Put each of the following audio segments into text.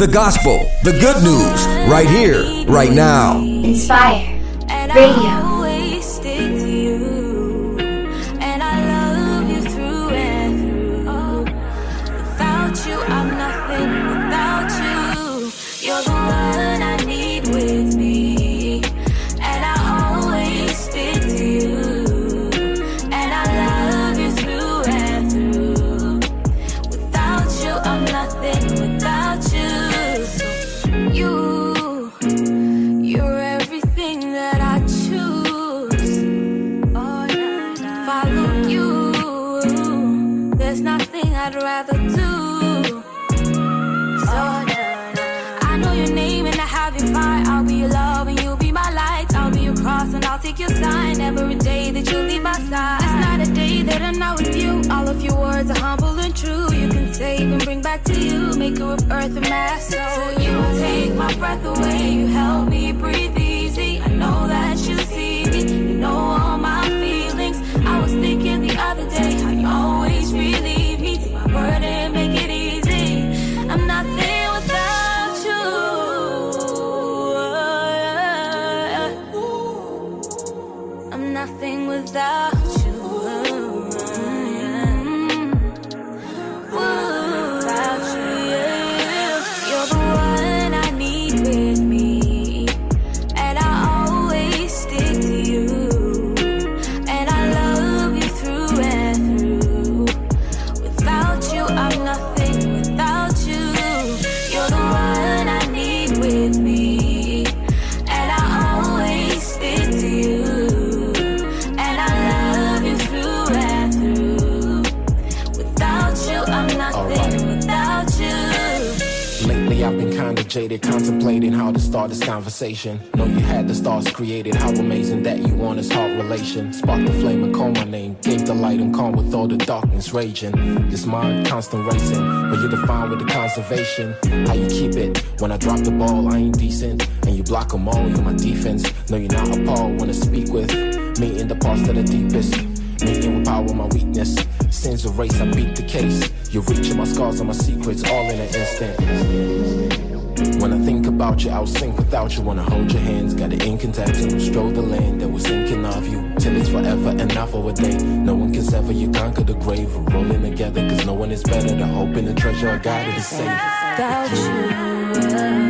the gospel, the good news, right here, right now. Inspire Radio. Earth and mass. So you take my breath away, you help me breathe easy. I know that you see me, you know all my feelings. I was thinking the other day how you always relieve me. Take my burden, make it easy. I'm nothing without you. I'm nothing without jaded, contemplating how to start this conversation. Know you had the stars created, how amazing that you want this heart relation. Spark the flame and call my name, gave the light and calm with all the darkness raging. This mind constant racing, but you're defined with the conservation. How you keep it when I drop the ball, I ain't decent, and you block them all. You're my defense. No, you're not a appalled when I speak with me in the parts that are deepest. Meeting with power, my weakness. Sins erase, I beat the case. You're reaching my scars and my secrets all in an instant. About you, I'll sink without you. Wanna hold your hands, got the ink and tattoo. Stroll the land that was thinking of you. Till it's forever and not for a day. No one can sever you, conquer the grave. We're rolling together, cause no one is better. The hope and the treasure I got it is safe. Without you.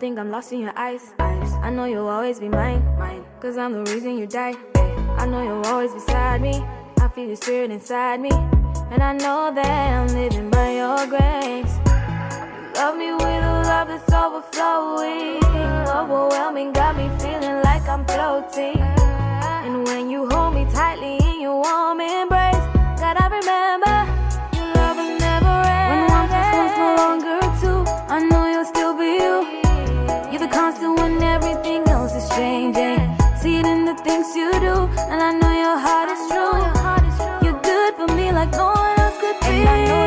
Think I'm lost in your eyes. I know you'll always be mine. Cause I'm the reason you die. I know you'll always beside me. I feel your spirit inside me. And I know that I'm living by your grace. You love me with a love that's overflowing. Overwhelming, got me feeling like I'm floating. And when you hold me tightly in your warm embrace, God, I remember things you do, and I know your heart is true. You're good for me like no one else could be.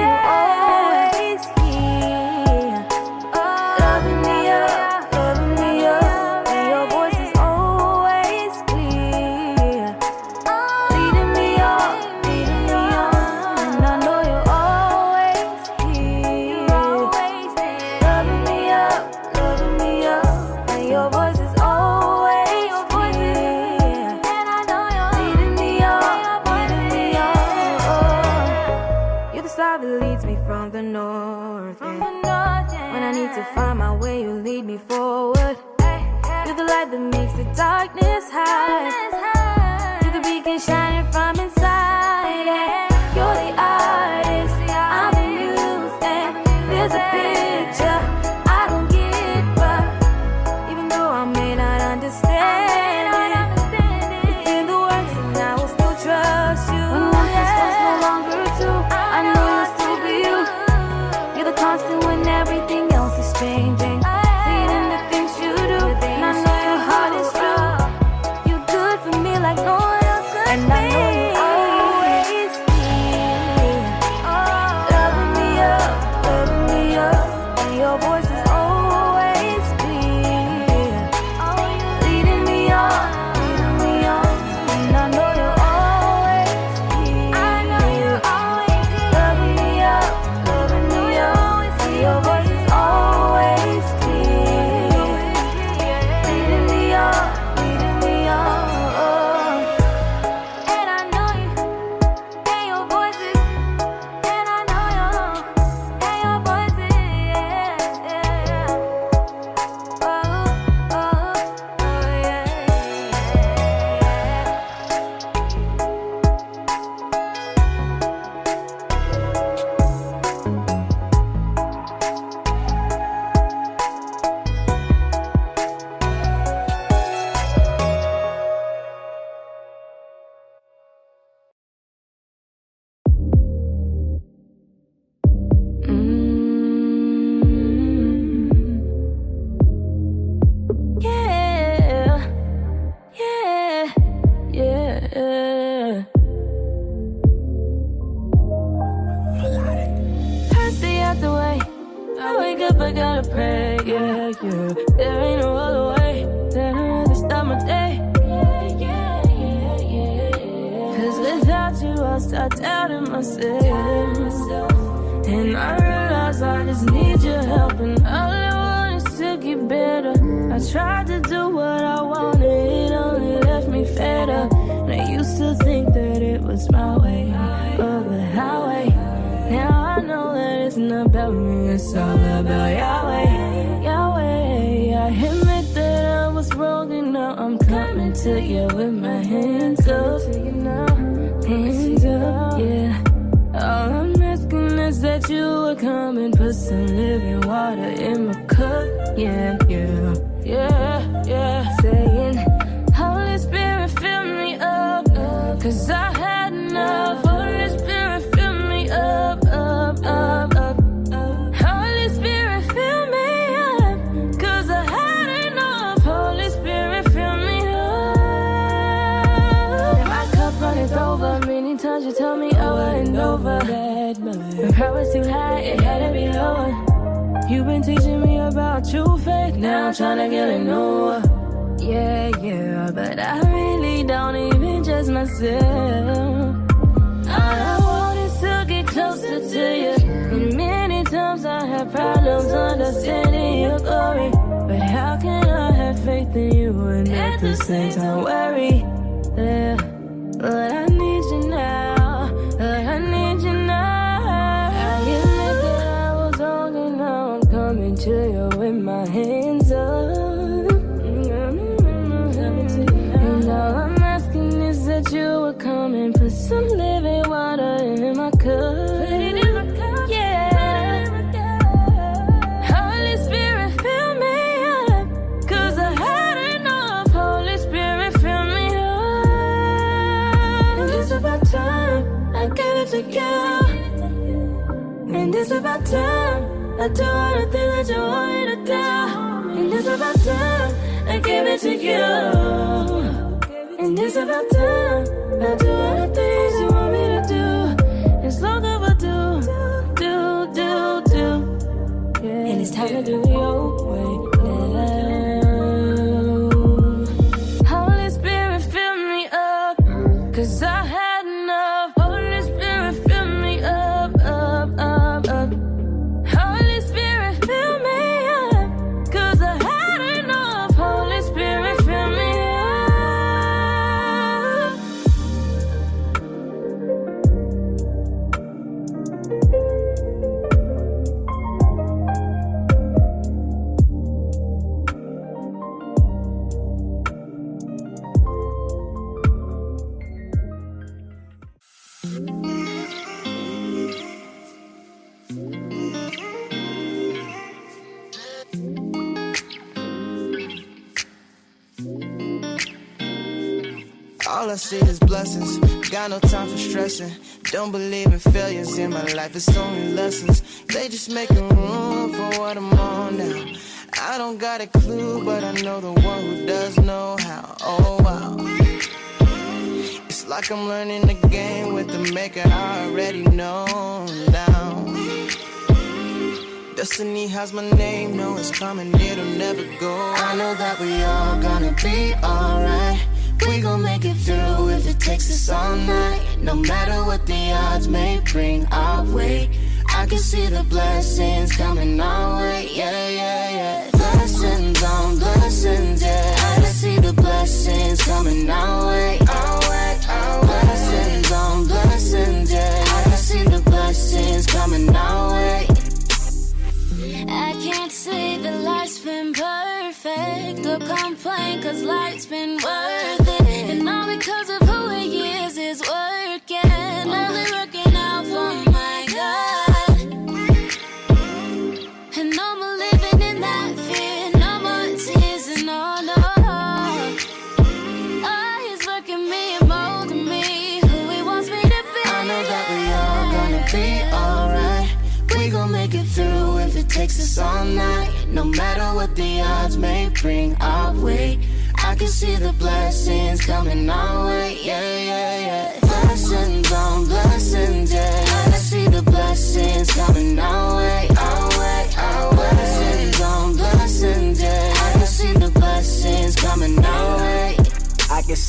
In my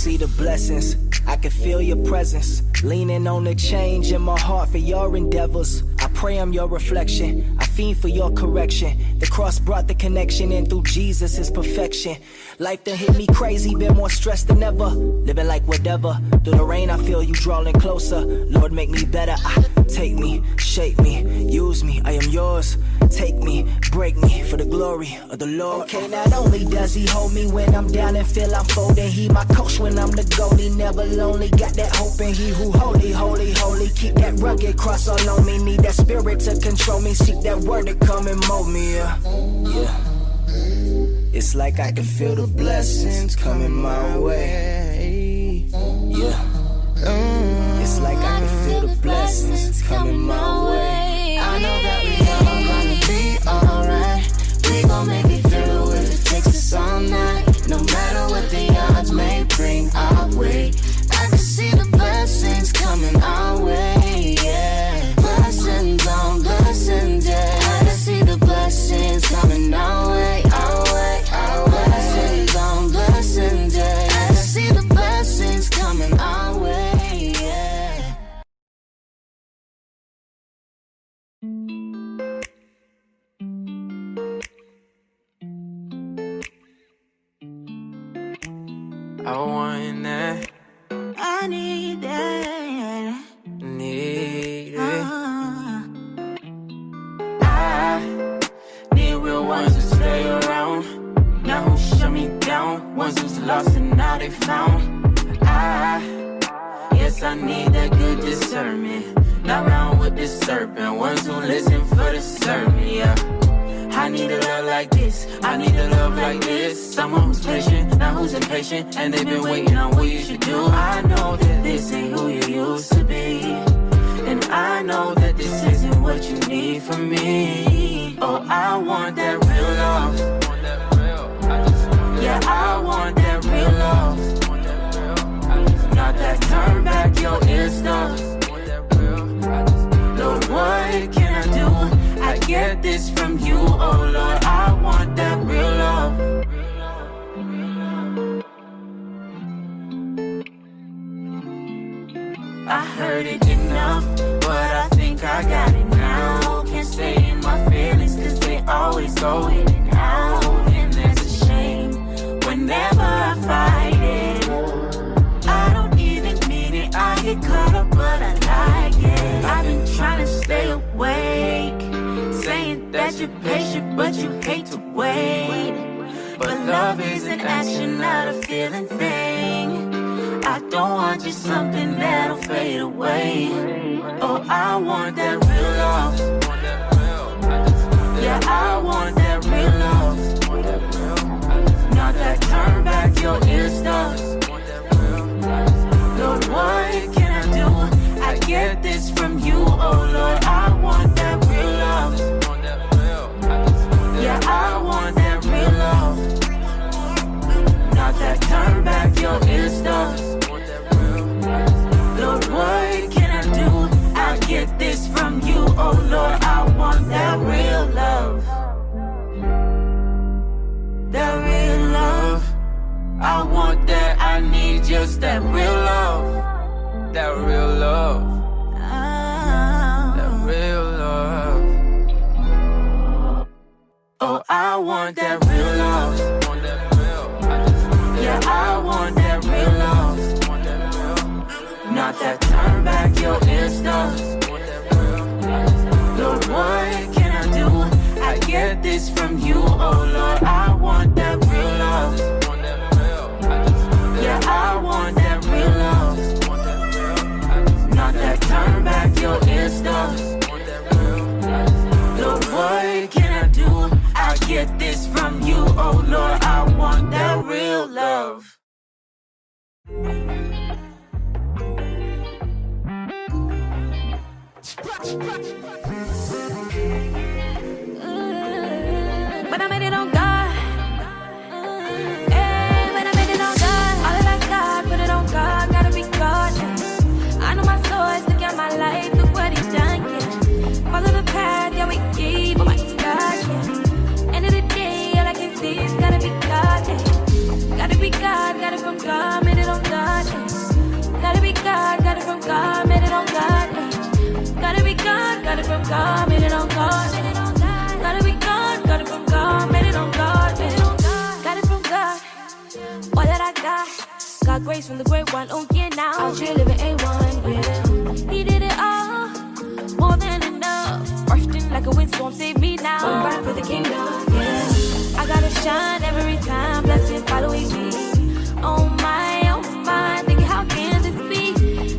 see the blessings. I can feel your presence. Leaning on the change in my heart for your endeavors. I pray I'm your reflection. I fiend for your correction. The cross brought the connection, and through Jesus is perfection. Life done hit me crazy, been more stressed than ever. Living like whatever. Through the rain, I feel you drawing closer. Lord, make me better. I take me, shape me, use me. I am yours. Take me, break me for the glory of the Lord. Okay, not only does He hold me when I'm down and feel I'm folding, He my coach when I'm the goalie. Never lonely, got that hope in He who holy, holy, holy. Keep that rugged cross all on me. Need that spirit to control me. Seek that word to come and mold me. Yeah, yeah. It's like I can feel the blessings coming my way. Yeah. It's blessings coming my way. I know that I want that. I need that. Need it. Uh, I need real ones to stay around. Now who shut me down? Ones who's lost and now they found. I, yes, I need that good discernment. Not round with the serpent. Ones who listen for the sermon, yeah. I need a love like this. I need a love like this. Someone who's patient, not who's impatient. And they've been waiting on what you should do. I know that this ain't who you used to be. And I know that this isn't what you need from me. Oh, I want that real love. Yeah, I want that real love. Not that turn back your ear stuff. Lord, what can I do? Get this from you, oh Lord. I want that real love. I heard it enough, but I think I got it now. Can't stay in my feelings, cause they always go in and out. And there's a shame whenever I fight it. I don't even mean it, I get caught up, but I like it. I've been trying to stay saying that you're patient, but you hate to wait. But love is an action, not a feeling thing. I don't want just something that'll fade away. Oh, I want that real love. Yeah, I want that real love. Not that turn back your ear stuff. Lord, what can I do? I get this from you, oh Lord. I want that real love. I want that real love. Not that turn back your stuff. Lord, what can I do? I get this from you, oh Lord. I want that real love. That real love. I want that, I need just that real love. That real love. Oh, I want that real love. Yeah, I want that real love. Not that turn back your stuff. Lord, what can I do? I get this from you, oh Lord. I want that real love. Yeah, I want that real love. Not that turn back your stuff. Lord, what I get this from you, oh Lord. I want that real love. But I made it on God. Hey, but I made it on God. All that I got, put it on God. Gotta be God. yeah. I know my source, look at my life, look what He done. Yeah. Follow the path, yeah we keep. God, got it from God, made it on God. Yeah. Gotta be God, got it from God, made it on God. Yeah. Gotta be God, got it from God, made it on God. God. Gotta be God, got it from God, made it on God, made. Got it from God. All that I got, got grace from the great one. Oh yeah, now out here living A1, yeah. He did it all, more than enough. Rushed in like a windstorm, save me now. I'm right for the kingdom, yeah. I gotta shine every time, blessing following me. Oh my, oh my, thinking how can this be?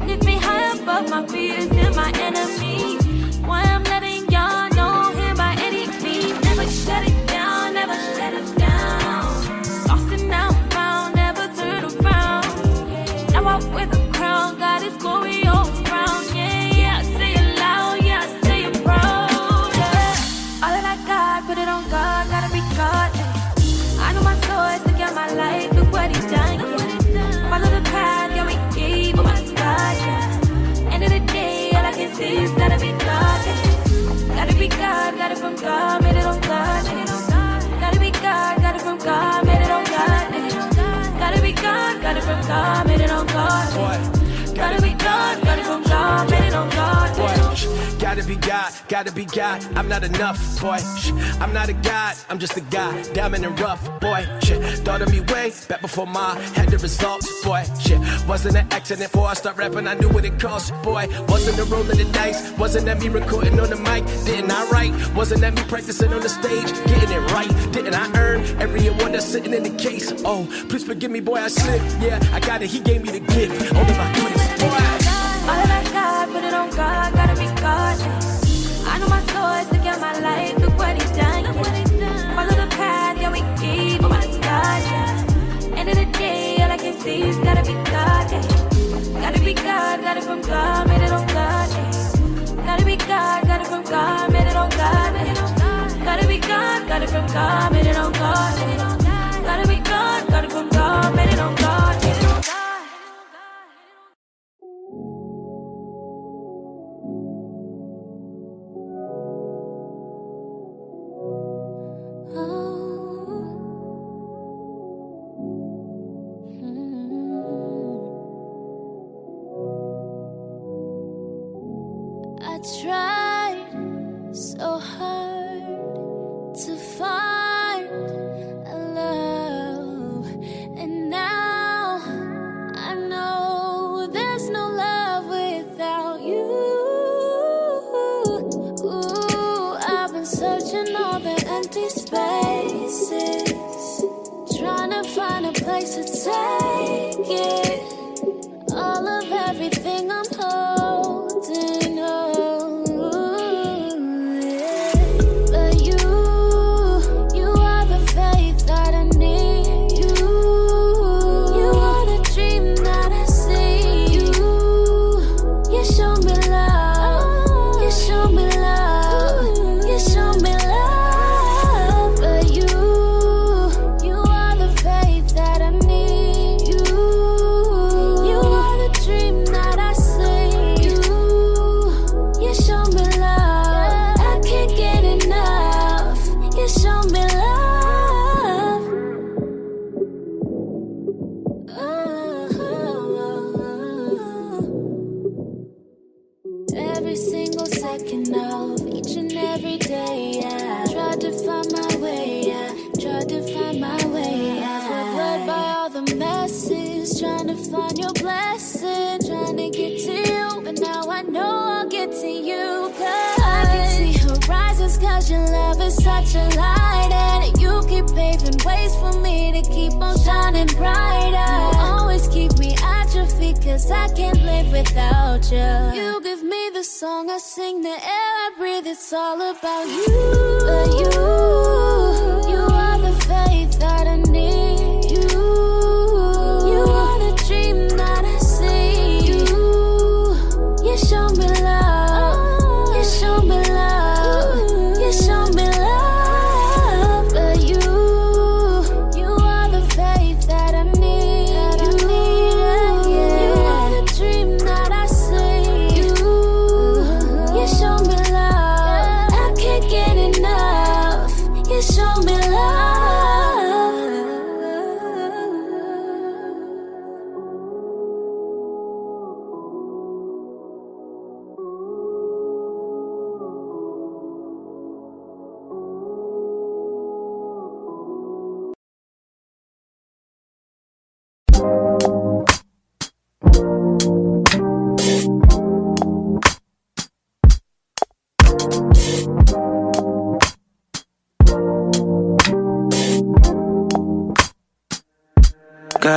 Lift me high above my fears and my enemies. Is gotta be God. Gotta be God, got it from God, made it on God. Gotta be God, got it from God, made it on God. Gotta be God, got it from God, made it on God. Yeah. Be God, gotta be God. I'm not enough, boy. I'm not a god, I'm just a guy, diamond and rough, boy. Shit, thought of me way back before my had the results, boy. Wasn't an accident before I start rapping. I knew what it cost, boy. Wasn't a roll of the dice, wasn't that me recording on the mic? Didn't I write? Wasn't that me practicing on the stage, getting it right? Didn't I earn every award that's sitting in the case? Oh, please forgive me, boy. I slipped. Yeah, I got it. He gave me the gift. Only my goodness, boy. All that I got, put it on God, gotta be God. Source, look at my life, look what He done. yeah. Follow the path, yeah we keep. Oh my God. End of the day, all I can see is gotta be God. Yeah. Gotta be God, got it from God, made it on God. Yeah. Gotta be God, got it from God, made it on God. Yeah. Gotta be God, got it from God, made it on God. Yeah. Gotta be God,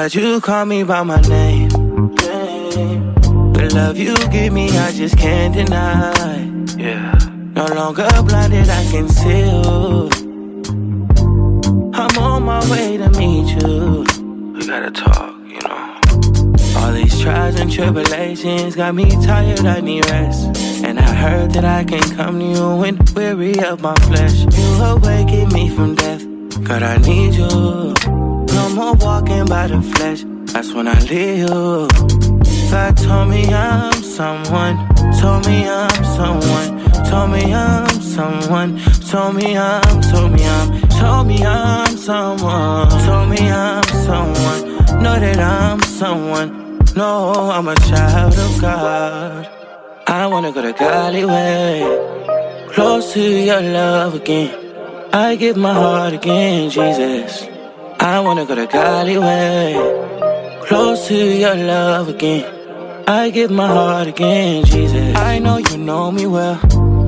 God, you call me by my name. The love you give me, I just can't deny. Yeah. No longer blinded, I can see you. I'm on my way to meet you. We gotta talk, you know. All these trials and tribulations got me tired, I need rest. And I heard that I can come to you when weary of my flesh. You awaken me from death, God, I need you. More walking by the flesh, that's when I leave you. God told me I'm someone, told me I'm someone, told me I'm someone, told me I'm, told me I'm, told me I'm someone, told me I'm someone, know that I'm someone, no, I'm a child of God. I wanna go to Golly close to your love again. I give my heart again, Jesus. I wanna go to Golly way, close to your love again. I give my heart again, Jesus. I know you know me well.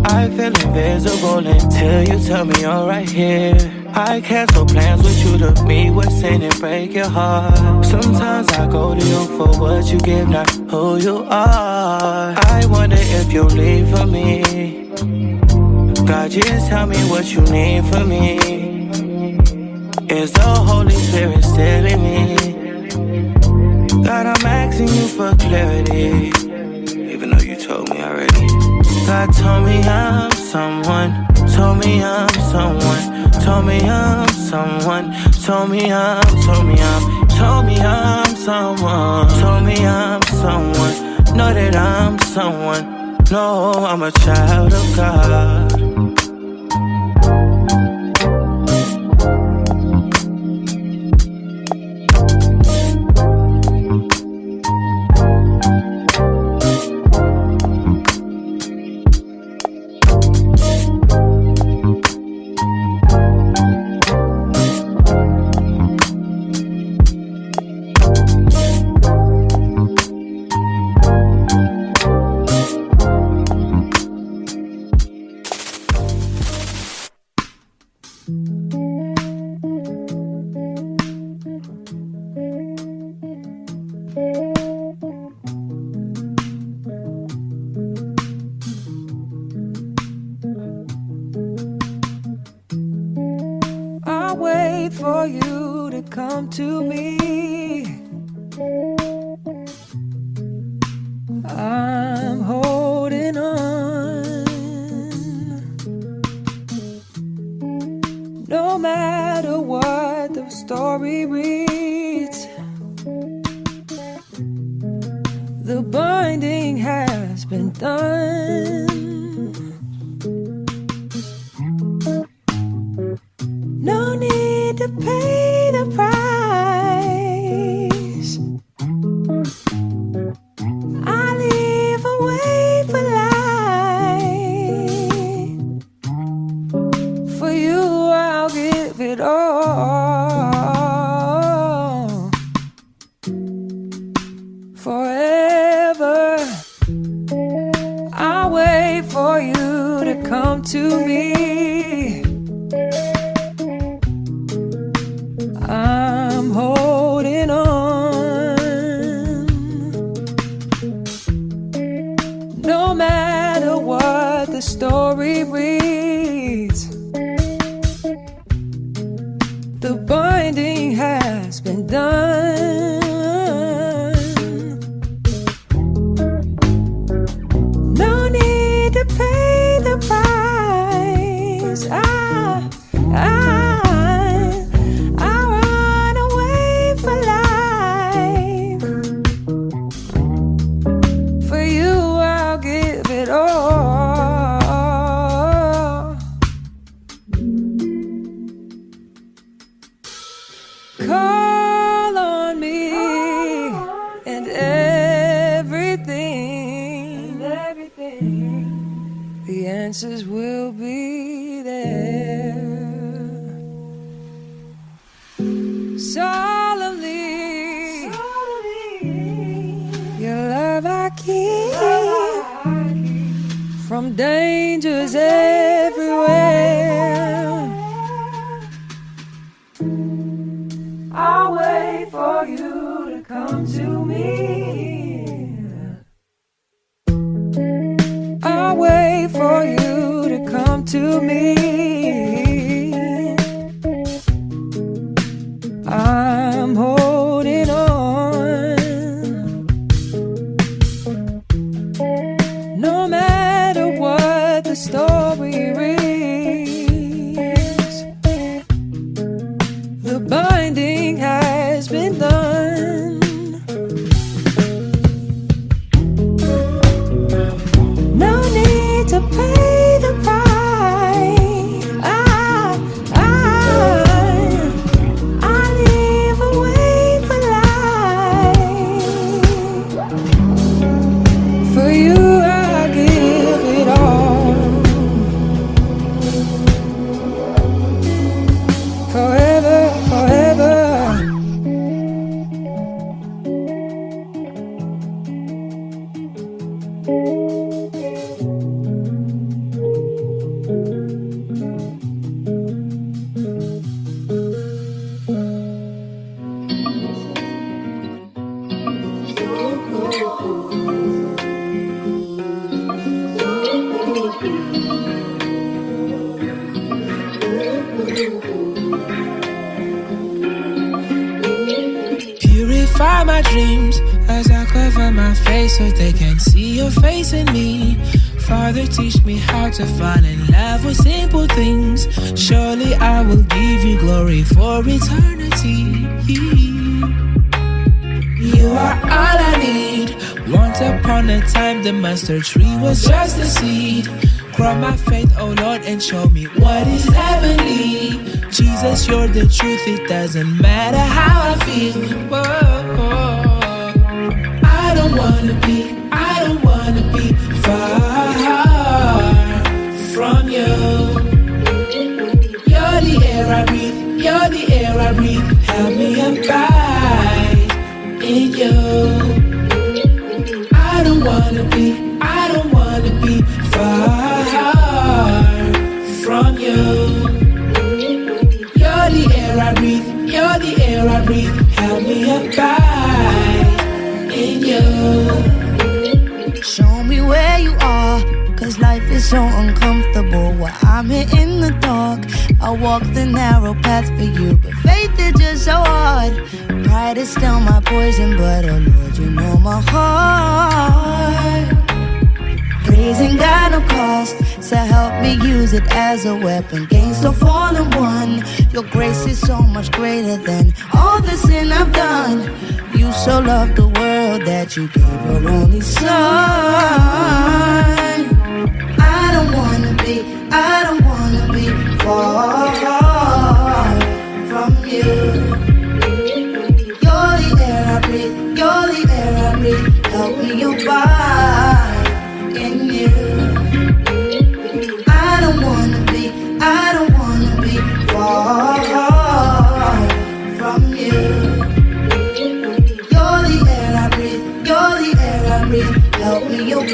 I feel invisible until you tell me you're right here. I cancel plans with you to meet with sin and break your heart. Sometimes I go to you for what you give, not who you are. I wonder if you'll leave for me. God, just tell me what you need from me. Is the Holy Spirit still in me? God, I'm asking you for clarity. Even though you told me already. God told me I'm someone. Told me I'm someone. Told me I'm someone. Told me I'm. Told me I'm. Told me I'm someone. Told me I'm someone. Know that I'm someone. No, I'm a child of God.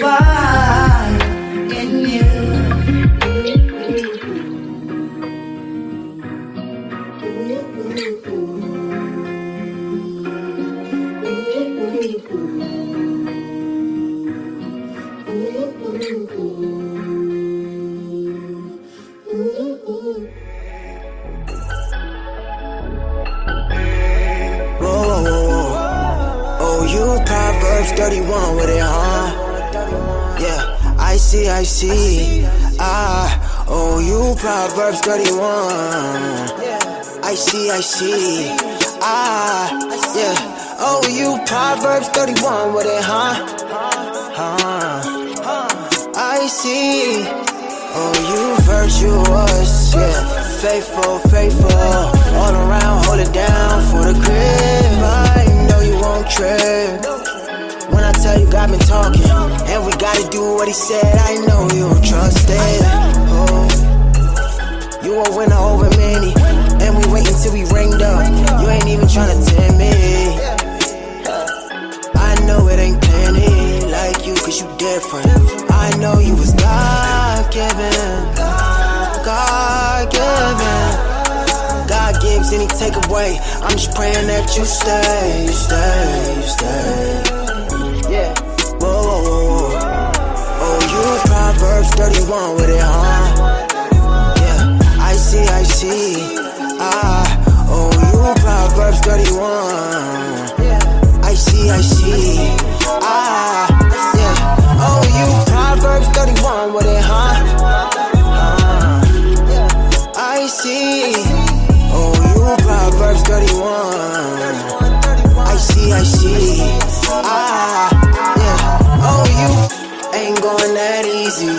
Me Proverbs 31. I see, I see. Ah, yeah. Oh, you Proverbs 31 with it, huh? Huh. I see. Oh, you virtuous, yeah. Faithful, faithful. All around, hold it down for the crib. I know you won't trip. When I tell you, God been talking, and we gotta do what He said. I know you will trust it. You a winner over many, and we wait until we ringed up. You ain't even tryna tell me. I know it ain't penny like you, cause you different. I know you was God given. God given. God gives and He take away. I'm just praying that you stay, stay, stay. Yeah. Whoa, whoa, whoa. Oh, you Proverbs 31 with it, huh? See, I see. Ah, oh, you Proverbs 31. I see, I see. Ah, yeah. Oh, you Proverbs 31 with it, huh? Ah, I see. Oh, you Proverbs 31. I see, I see. Ah, yeah. Oh, you ain't going that easy.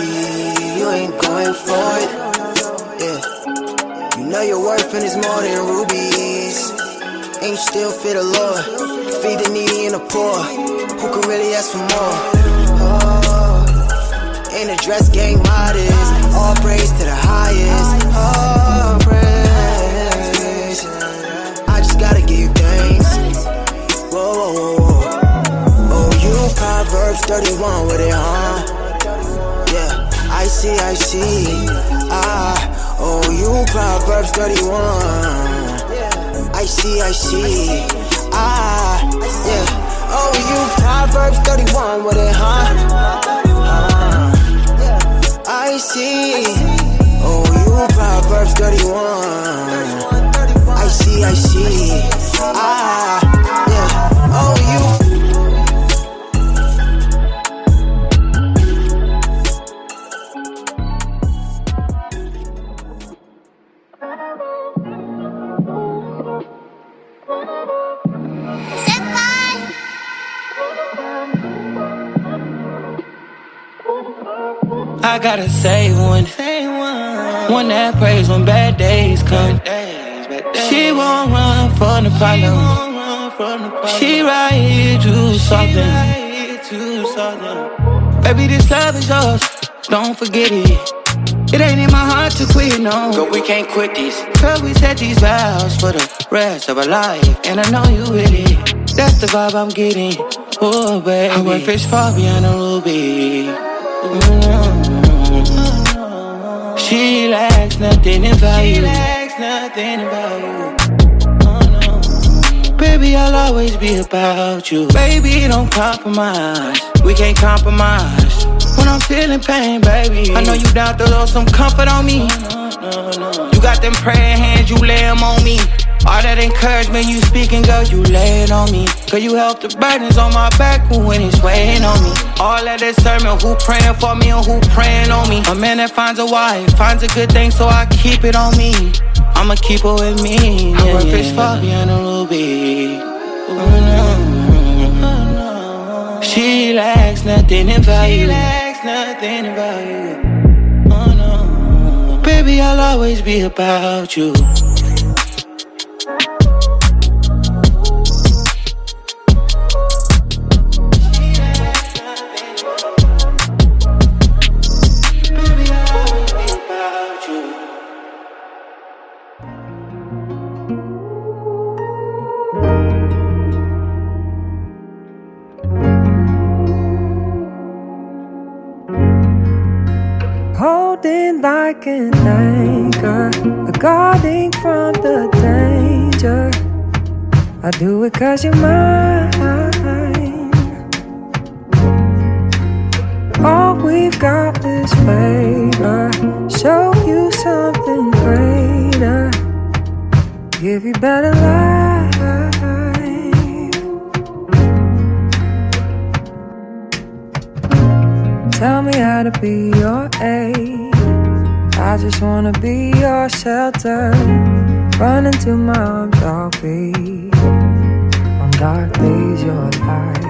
You ain't going for it. Know your worth and it's more than rubies. Ain't still fit the Lord? Feed the needy and the poor. Who can really ask for more? Oh, ain't a dress gang modest. All praise to the highest. All praise. I just gotta give you thanks. Whoa, whoa, whoa, whoa. Oh, you Proverbs 31 with it, huh? Yeah, I see, I see. Ah, oh, you Proverbs 31. I see, I see. Ah, yeah. Oh, you Proverbs 31 with it, huh? Ah, I see. Oh, you Proverbs 31. I see, I see. Ah, I gotta say one. One that prays when bad days come. She won't run from the problem. She right here to something. Baby, this love is yours. Don't forget it. It ain't in my heart to quit, no. But we can't quit this. Cause we set these vows for the rest of our life. And I know you with it. That's the vibe I'm getting. Oh, baby. I went fish far beyond the ruby. Mm. She lacks nothing in value. She lacks nothing in value. Oh, no. Baby, I'll always be about you. Baby, don't compromise. We can't compromise. When I'm feeling pain, baby. I know you down to throw some comfort on me. You got them praying hands, you lay them on me. All that encouragement you speaking, girl, you lay it on me. Girl, you help the burdens on my back when it's weighing on me. All that discernment, who praying for me and who praying on me. A man that finds a wife, finds a good thing, so I keep it on me. I'ma keep it with me. I work fish far beyond the ruby. Oh, no. lacks nothing in value. She lacks nothing in value. Oh no, baby, I'll always be about you. Guarding from the danger. I do it cause you're mine. All we've got is flavor. Show you something greater. Give you better life. Tell me how to be your aid. I just wanna be your shelter. Run into my arms, I'll be. On dark days, your light.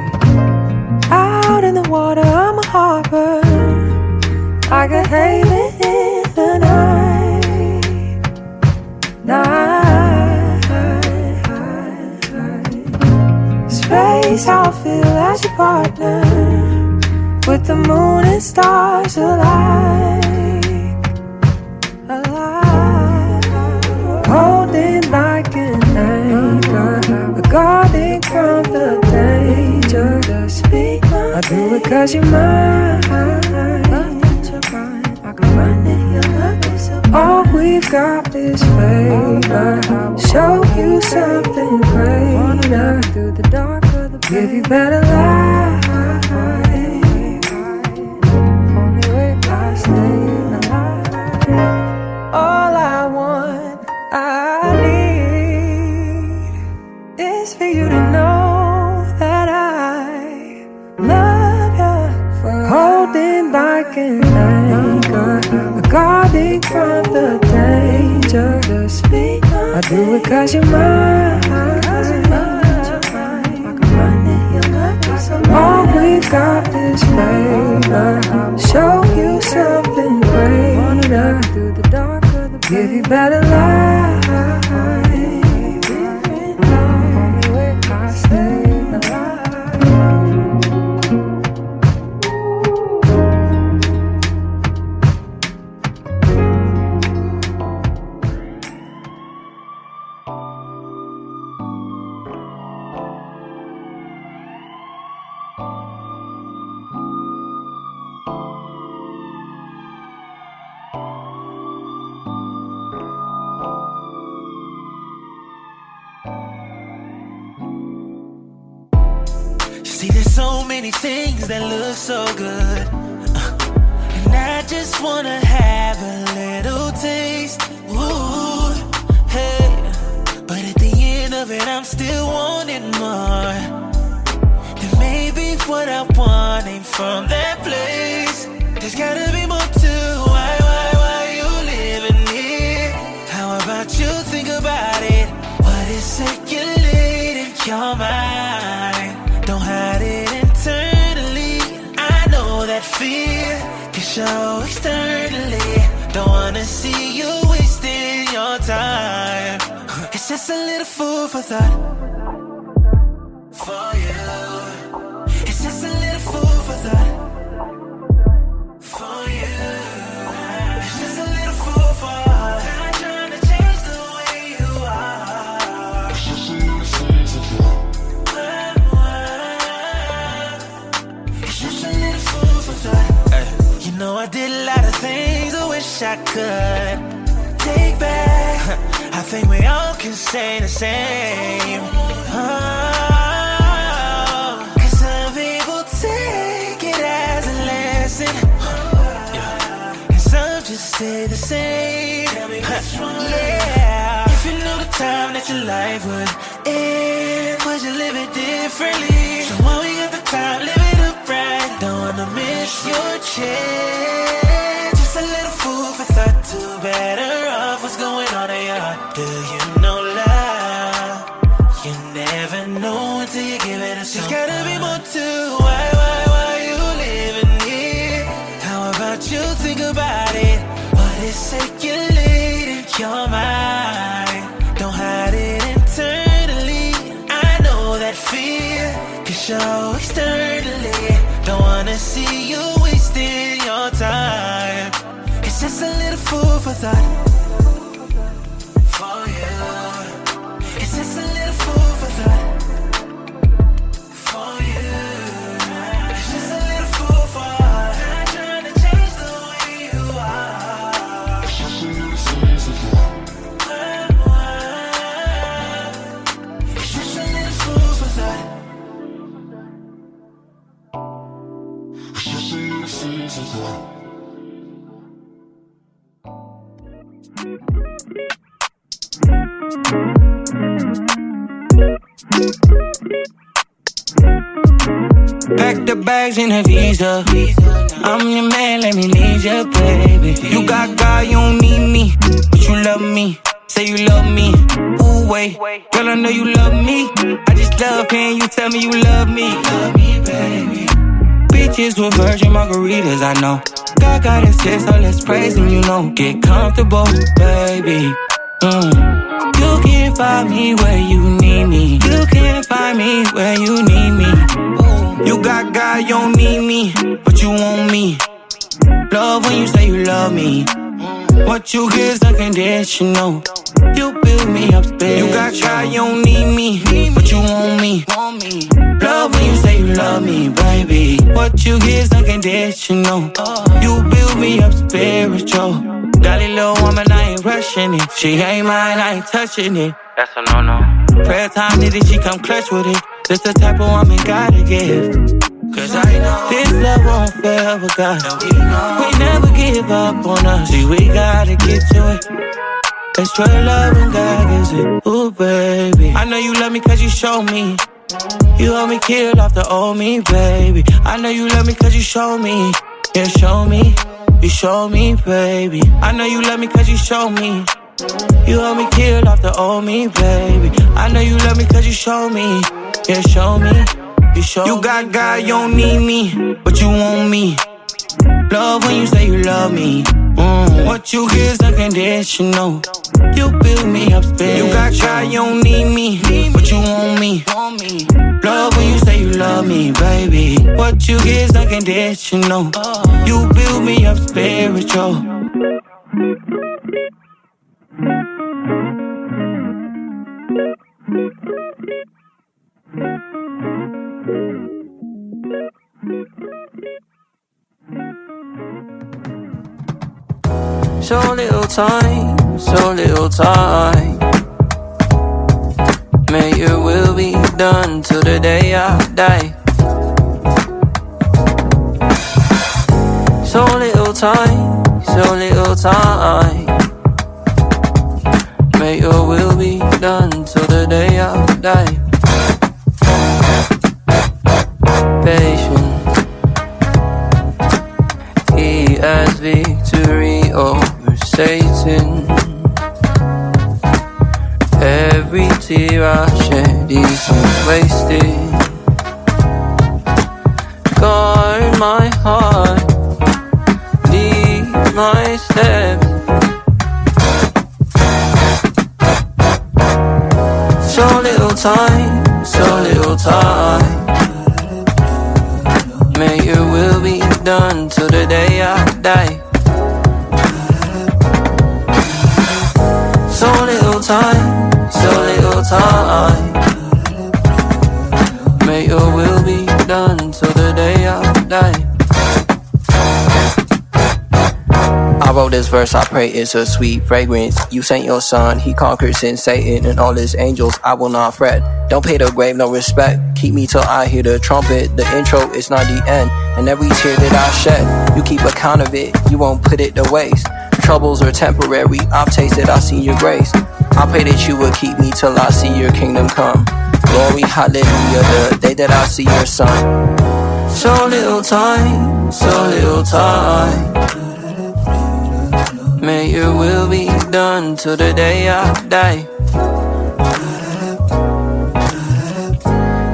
Out in the water, I'm a harbor. Like a haven in the night. Night. Space, I'll feel as your partner. With the moon and stars alive. I do it cause you're mine. I need to find it. All we've got is favor. Show you something greater. Through the dark of the Give you better life. Danger. I do it cause you're mine. All we've got is favor. Show you something greater. Give you better life. A little fool for thought. Say the same. Oh, Cause some people take it as a lesson. And some just say the same. Yeah. If you knew the time that your life would end, would you live it differently? So while we got the time, live it up right. Don't wanna miss your chance. Just a little food for thought to better off what's going on in your heart. Do you show externally. Don't wanna see you wasting your time. It's just a little food for thought. Pack the bags in a visa. I'm your man, let me lead you, baby. You got God, you don't need me, but you love me. Say you love me. Ooh, wait. Girl, I know you love me. I just love hearing you tell me you love me. Love me, baby. Bitches with virgin margaritas, I know. God got his so let's praise him, you know. Get comfortable, baby. Mm. You can find me where you need me. You can find me where you need me. You got God, you don't need me, but you want me. Love when you say you love me. What you get is unconditional. You build me up spiritual. You got God, you don't need me, but you want me. Love when you say you love me, baby. What you get is unconditional. Uh. You build me up spiritual. Got a little woman, I ain't rushing it. She ain't mine, I ain't touching it. That's a no no. Prayer time, needed she come clutch with it. This the type of woman gotta give. Cause I know this love won't forever, God. We we never give up on us. See, we gotta get to it. That's true love and God gives it. Ooh, baby. I know you love me cause you show me. You help me kill off the old me, baby. I know you love me cause you show me. Yeah, show me. You show me, baby. I know you love me cause you show me. You help me kill off the old me, baby. I know you love me cause you show me. Yeah, show me. You You got God, you don't need me, but you want me. Love when you say you love me. Mm. What you get is unconditional. You build me up spiritual. You got God, you don't need me, but you want me. Love when you say you love me, baby. What you get is unconditional. You build me up spiritual. So little time, so little time. May your will be done till the day I die. So little time, so little time. May your will be done till the day I die. Verse, I pray it's a sweet fragrance. You sent your son, he conquered sin, Satan, and all his angels. I will not fret. Don't pay the grave no respect. Keep me till I hear the trumpet. The intro is not the end. And every tear that I shed, you keep account of it. You won't put it to waste. Troubles are temporary. I've tasted, I see your grace. I pray that you will keep me till I see your kingdom come. Glory, hallelujah, the day that I see your son. So little time, so little time. May your will be done till the day I die.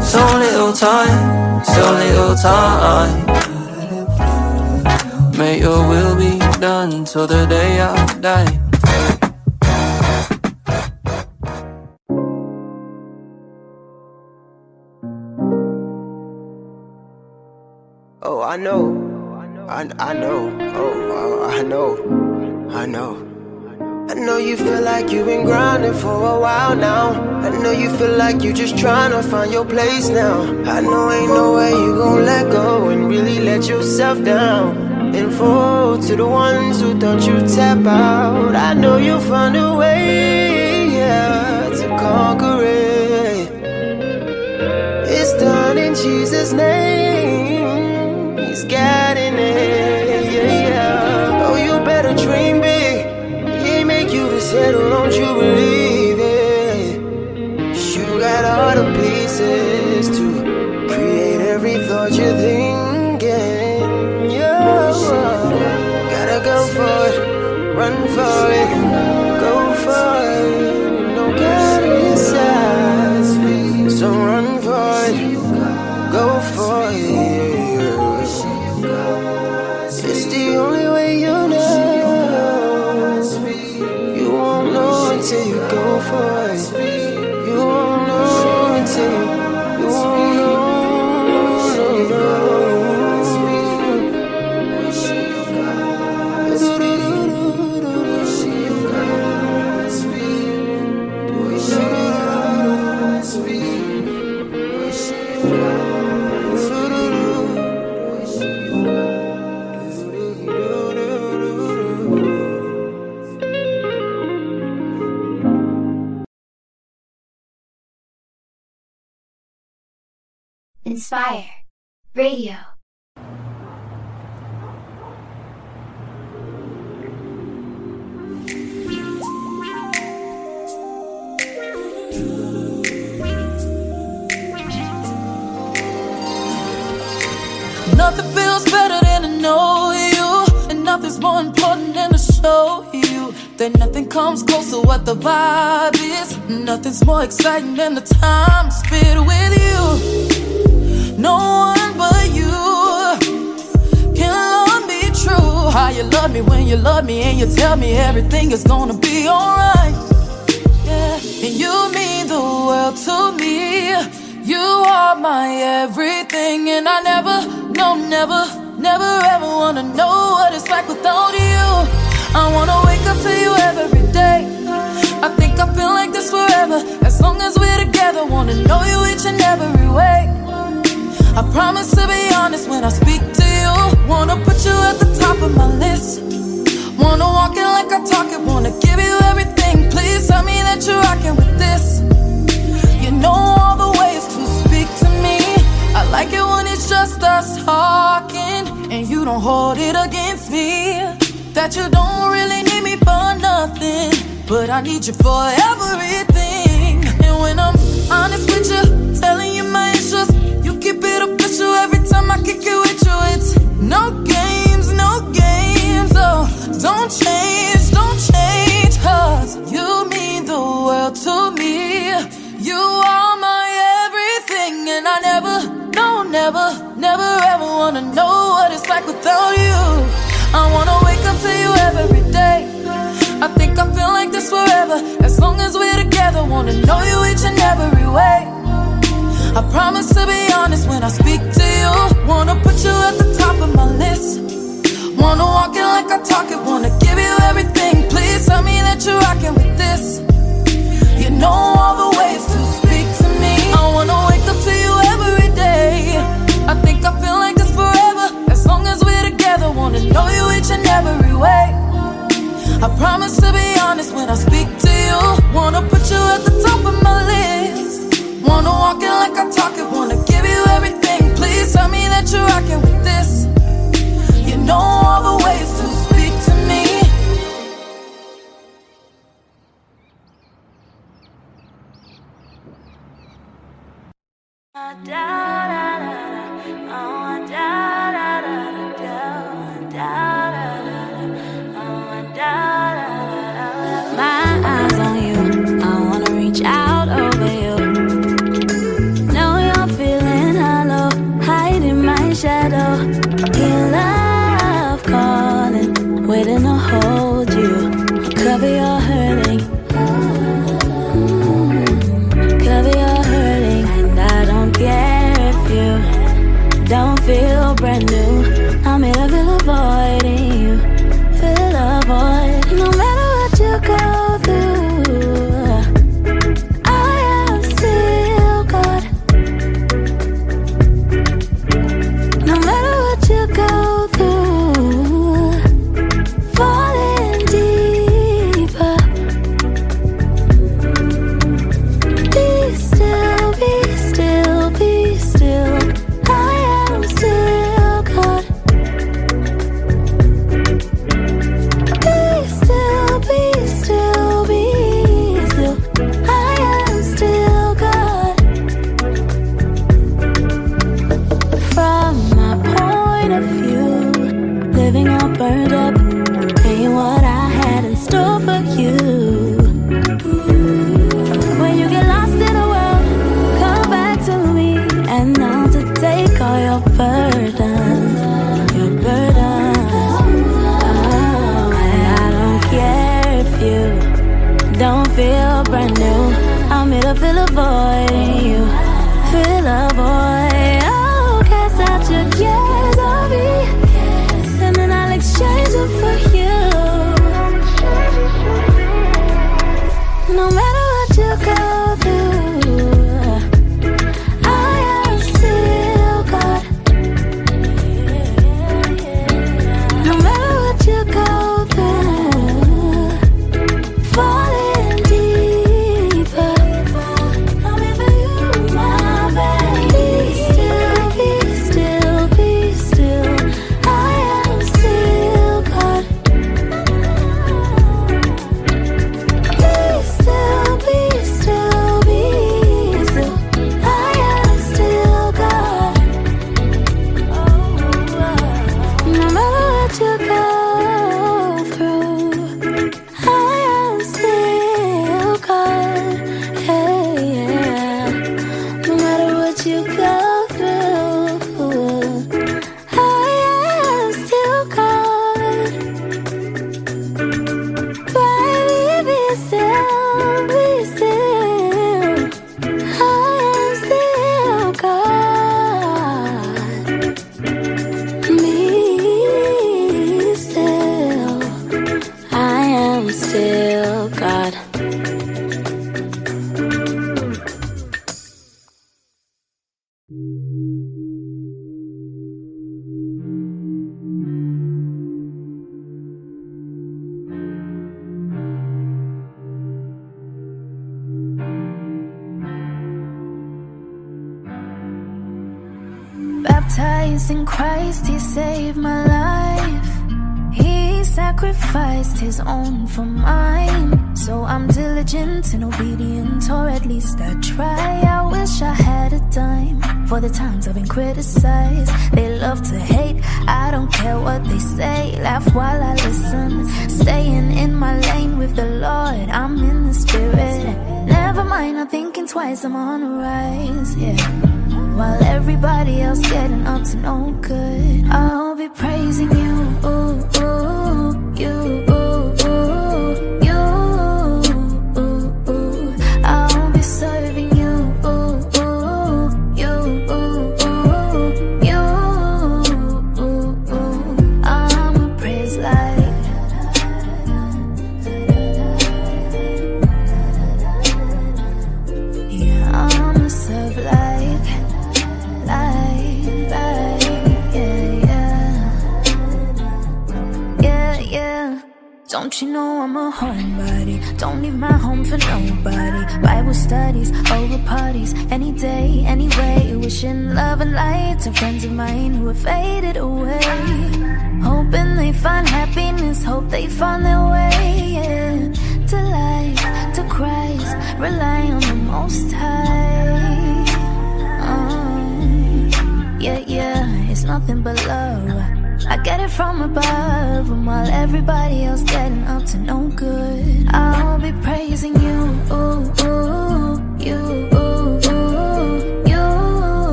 So little time, so little time. May your will be done till the day I die. Oh, I know, I, I know. I know. I know. You feel like you've been grinding for a while now. I know you feel like you're just trying to find your place now. I know ain't no way you gon' let go and really let yourself down. And fall to the ones who thought you tap out. I know you'll find a way, yeah, to conquer it. It's done in Jesus' name. He's got it, settle, don't you believe it? You got all the pieces to create every thought you're thinking. Yeah, gotta go for it, run for it, Nothing's more exciting than the time spent with you. No one but you can love me true. How you love me when you love me, and you tell me everything is gonna be alright. Yeah, and you mean the world to me. You are my everything, and I never, no, never, never ever wanna know what it's like without you. I wanna wake up to you every day. I feel like this forever, as long as we're together. Wanna know you each and every way. I promise to be honest when I speak to you. Wanna put you at the top of my list. Wanna walk it like I talk it, wanna give you everything. Please tell me that you're rocking with this. You know all the ways to speak to me. I like it when it's just us talking, and you don't hold it against me. That you don't really need me for nothing, but I need you for everything. And when I'm honest with you, telling you my issues, you keep it official every time I kick it with you. It's no games, no games. Oh, don't change, don't change, cause you mean the world to me. You are my everything, and I never, no, never, never ever wanna know what it's like without you. I wanna wake up to you every day. I think I feel like this forever, as long as we're together. Wanna know you each and every way. I promise to be honest when I speak to you. Wanna put you at the top of my list. Wanna walk it like I talk it, wanna give you everything. Please tell me that you're rocking with this. You know all the ways to speak to me. I wanna wake up to you every day. I think I feel like this forever, as long as we're together. Wanna know you each and every way. I promise to be honest when I speak to you. Wanna put you at the top of my list. Wanna walk it like I talk it, wanna give you everything.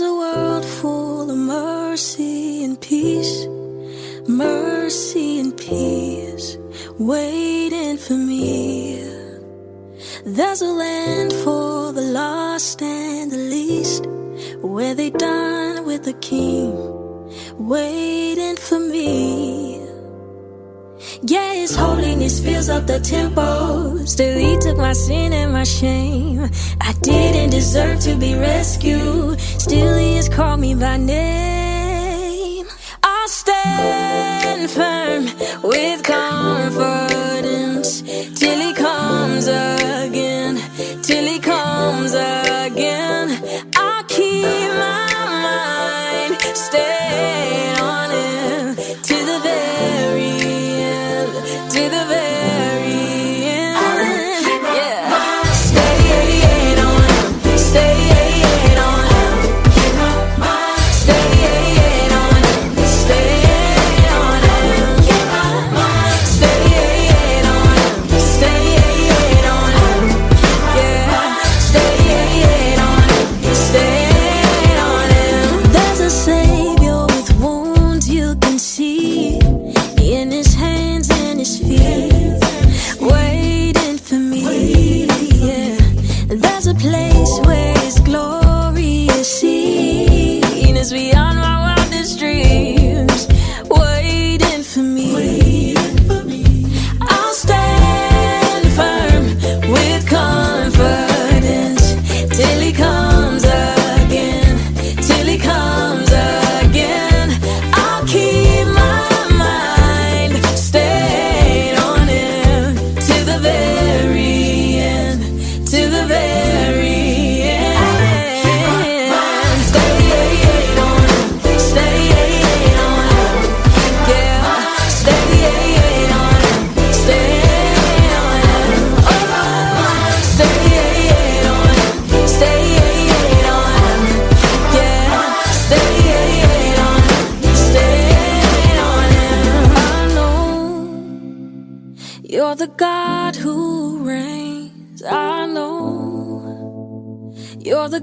There's a world full of mercy and peace, mercy and peace waiting for me. There's a land for the lost and the least, where they dine with the king, waiting for me. Yeah, his holiness fills up the temple. Still, he took my sin and my shame. I didn't deserve to be rescued. Still, he has called me by name. I'll stand firm with confidence till he comes again. Till he comes.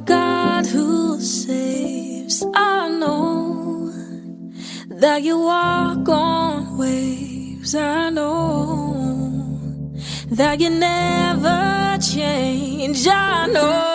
God who saves. I know that you walk on waves. I know that you never change. I know.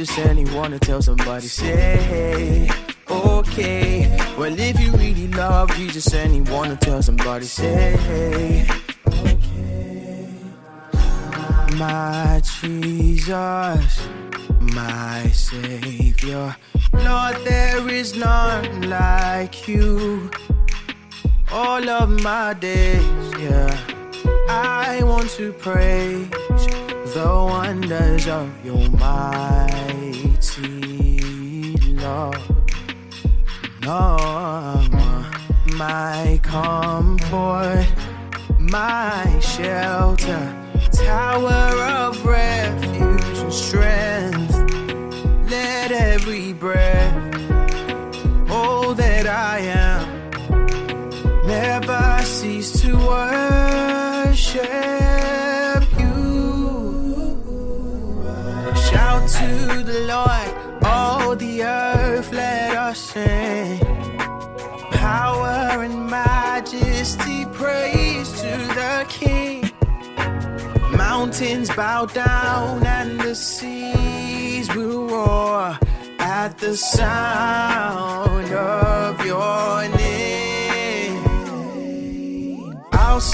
Jesus and wanna tell somebody, say, okay. Well, if you really love Jesus and you wanna tell somebody, say, okay. My Jesus, my Savior, Lord, there is none like you. All of my days, yeah. I want to praise the wonders of your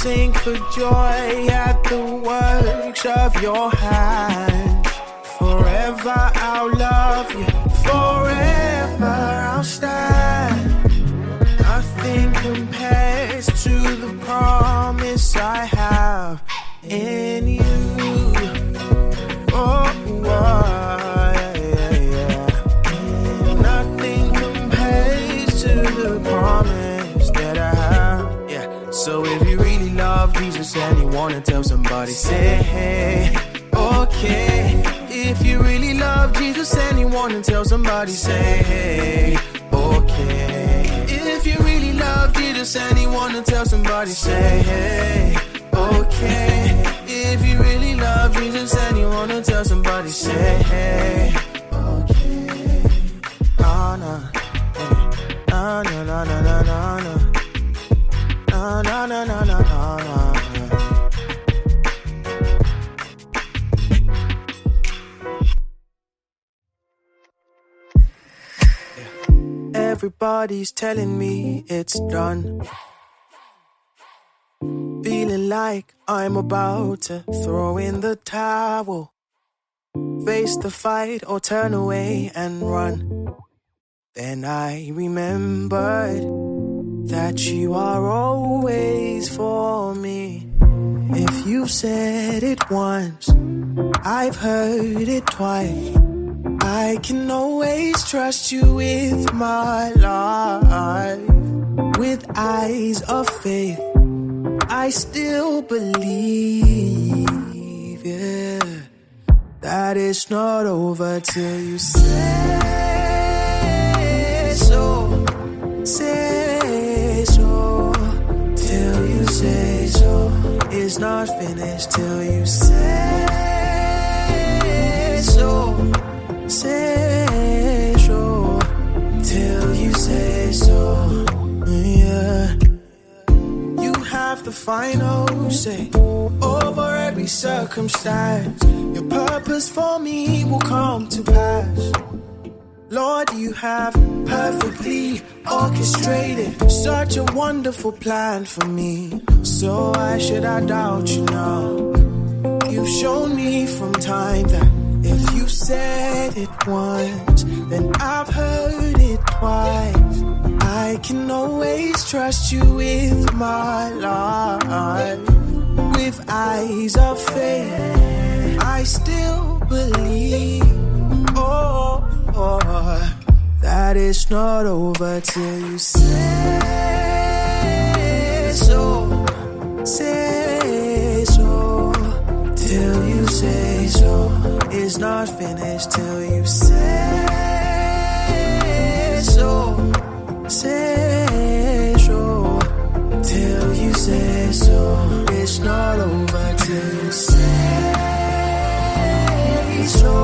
sing for joy at the works of your hands. Forever I'll love you, forever I'll stand. Nothing compares to the promise I have in wanna tell somebody, say hey, okay. If you really love Jesus and you wanna tell somebody, say hey, okay. If you really love Jesus and you wanna tell somebody, say hey, okay. If you really love Jesus and you wanna tell somebody, say hey, okay. Nah, nah, hey. nah, nah, nah, nah, nah, nah, nah. Nah, nah, nah, Everybody's telling me it's done. Feeling like I'm about to throw in the towel. Face the fight or turn away and run. Then I remembered that you are always for me. If you've said it once, I've heard it twice. I can always trust you with my life. With eyes of faith, I still believe, yeah, that it's not over till you say so. Say so. Till you say so. It's not finished till you say so. So. Yeah. You have the final say over every circumstance. Your purpose for me will come to pass. Lord, you have perfectly orchestrated such a wonderful plan for me. So why should I doubt you now? You've shown me from time that if you said it once, then I've heard it twice. I can always trust you with my life. With eyes of faith, I still believe. Oh, oh that it's not over till you say so. Say so. Till you say so. It's not finished till you say so. Say so. Oh, it's not over you say so.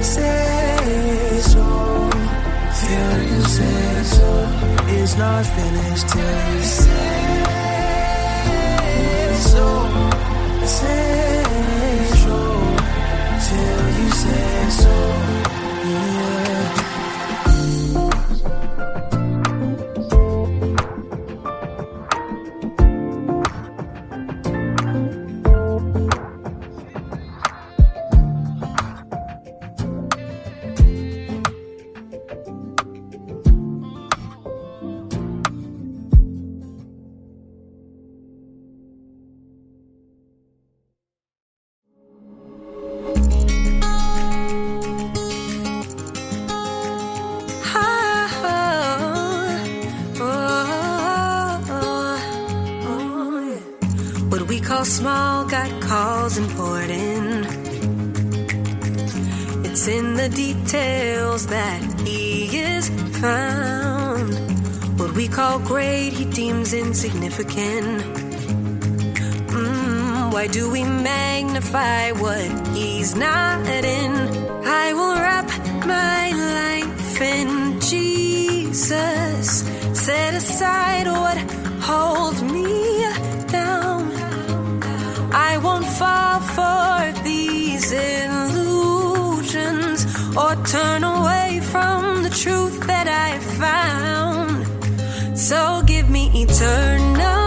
Say so. Till you say so. It's not finished till you say so. Say details that He is found. What we call great, He deems insignificant. Mm, why do we magnify what He's not in? I will wrap my life in Jesus. Set aside what holds me down. I won't fall for these or turn away from the truth that I found. So give me eternal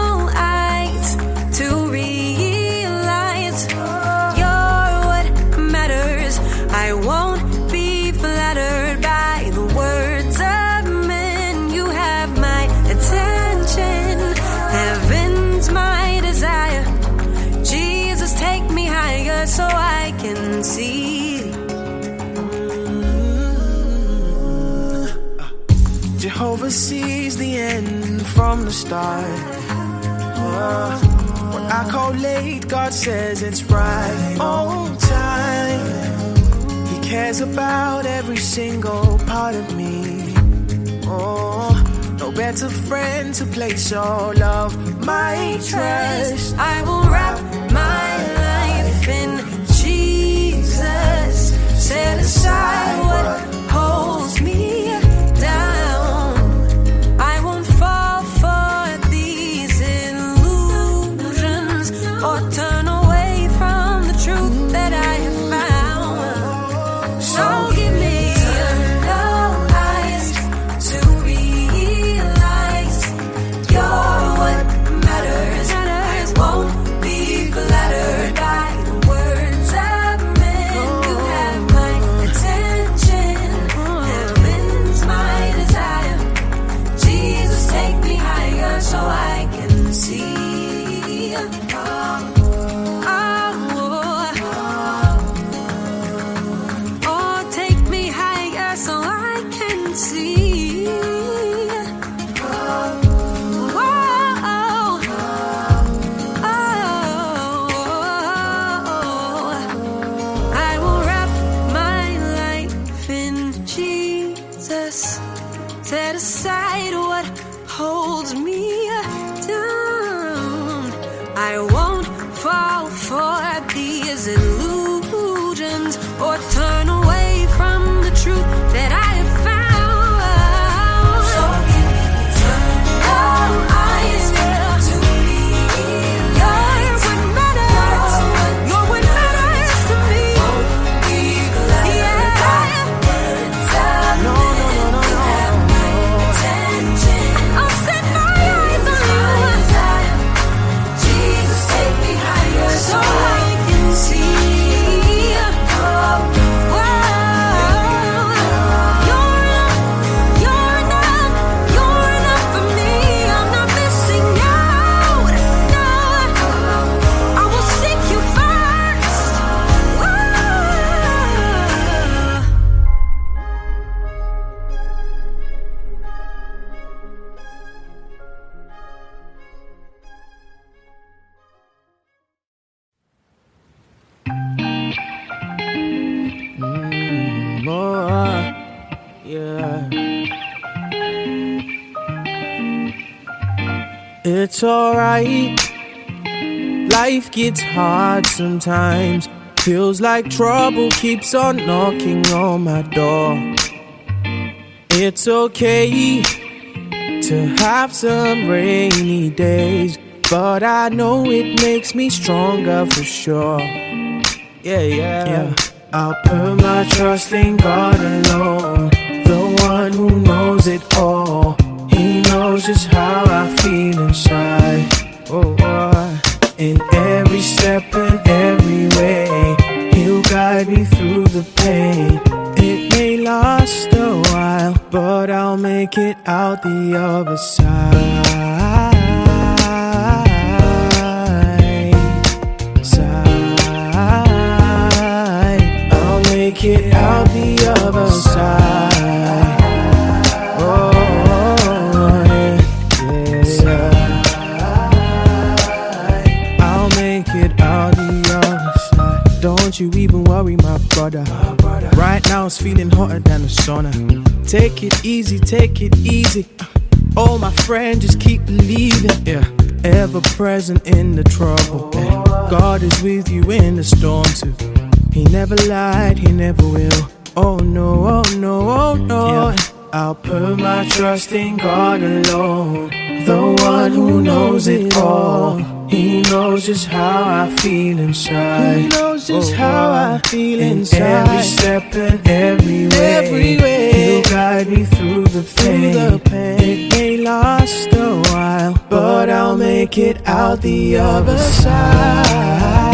from the start. What I call late, God says it's right on time. He cares about every single part of me. Oh, no better friend to place all of my trust. I will wrap my life in Jesus. Set aside what Life gets hard sometimes. Feels like trouble keeps on knocking on my door. It's okay to have some rainy days, but I know it makes me stronger for sure. Yeah, yeah, yeah. I'll put my trust in God alone, the one who knows it all. He knows just how I feel inside. Oh, oh. In every step and every way, He'll guide me through the pain. It may last a while, but I'll make it out the other side. Side. I'll make it out the other side. Don't you even worry, my brother. Right now it's feeling hotter than the sauna. Take it easy, take it easy. Oh, my friend, just keep believing. Yeah, ever present in the trouble. yeah. God is with you in the storm too. He never lied, he never will. Oh no, oh no, oh no. I'll put my trust in God alone, the one who knows it all. He knows just how I feel inside. He knows just oh, how I feel inside. Every step and every way, every way. He'll guide me through the pain. It may last a while, but I'll make it out the other. Side.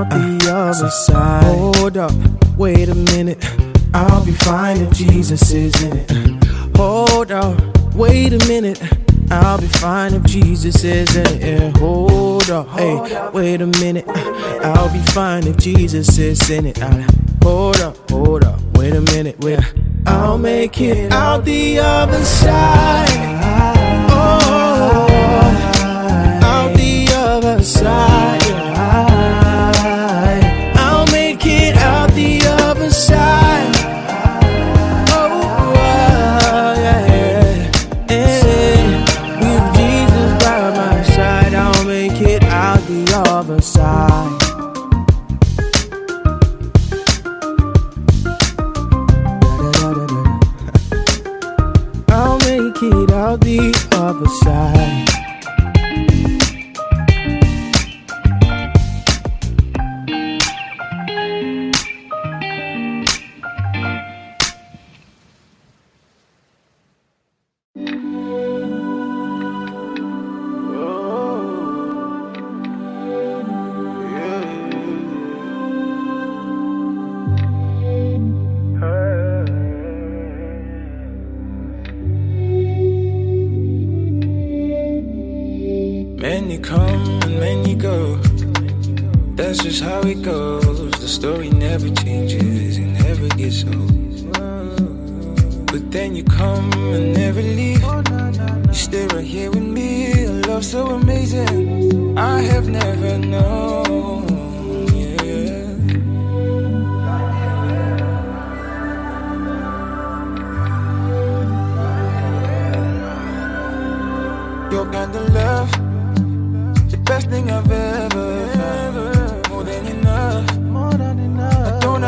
Out the other side. Hold up, wait a minute. I'll be fine if Jesus is in it. Hold up, wait a minute. I'll be fine if Jesus is in it. Hold up, hey, wait a minute. I'll be fine if Jesus is in it. Uh, Hold up, hold up, wait a minute. Wait, I'll make it out the other side. Oh, how it goes. The story never changes, it never gets old. But then you come and never leave. You stay right here with me. A love so amazing. I have never known. Your kind of love, the best thing I've ever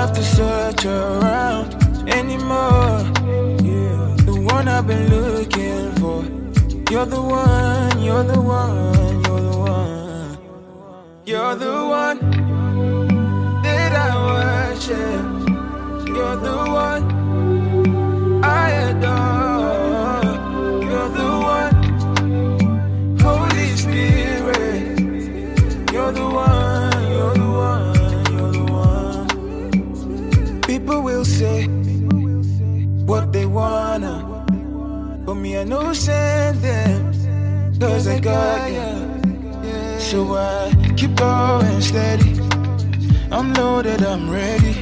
have to search around anymore. Yeah, the one I've been looking for. You're the one. You're the one. You're the one. You're the one I know send them, cause I got you. So I keep going steady. I'm loaded, I'm ready.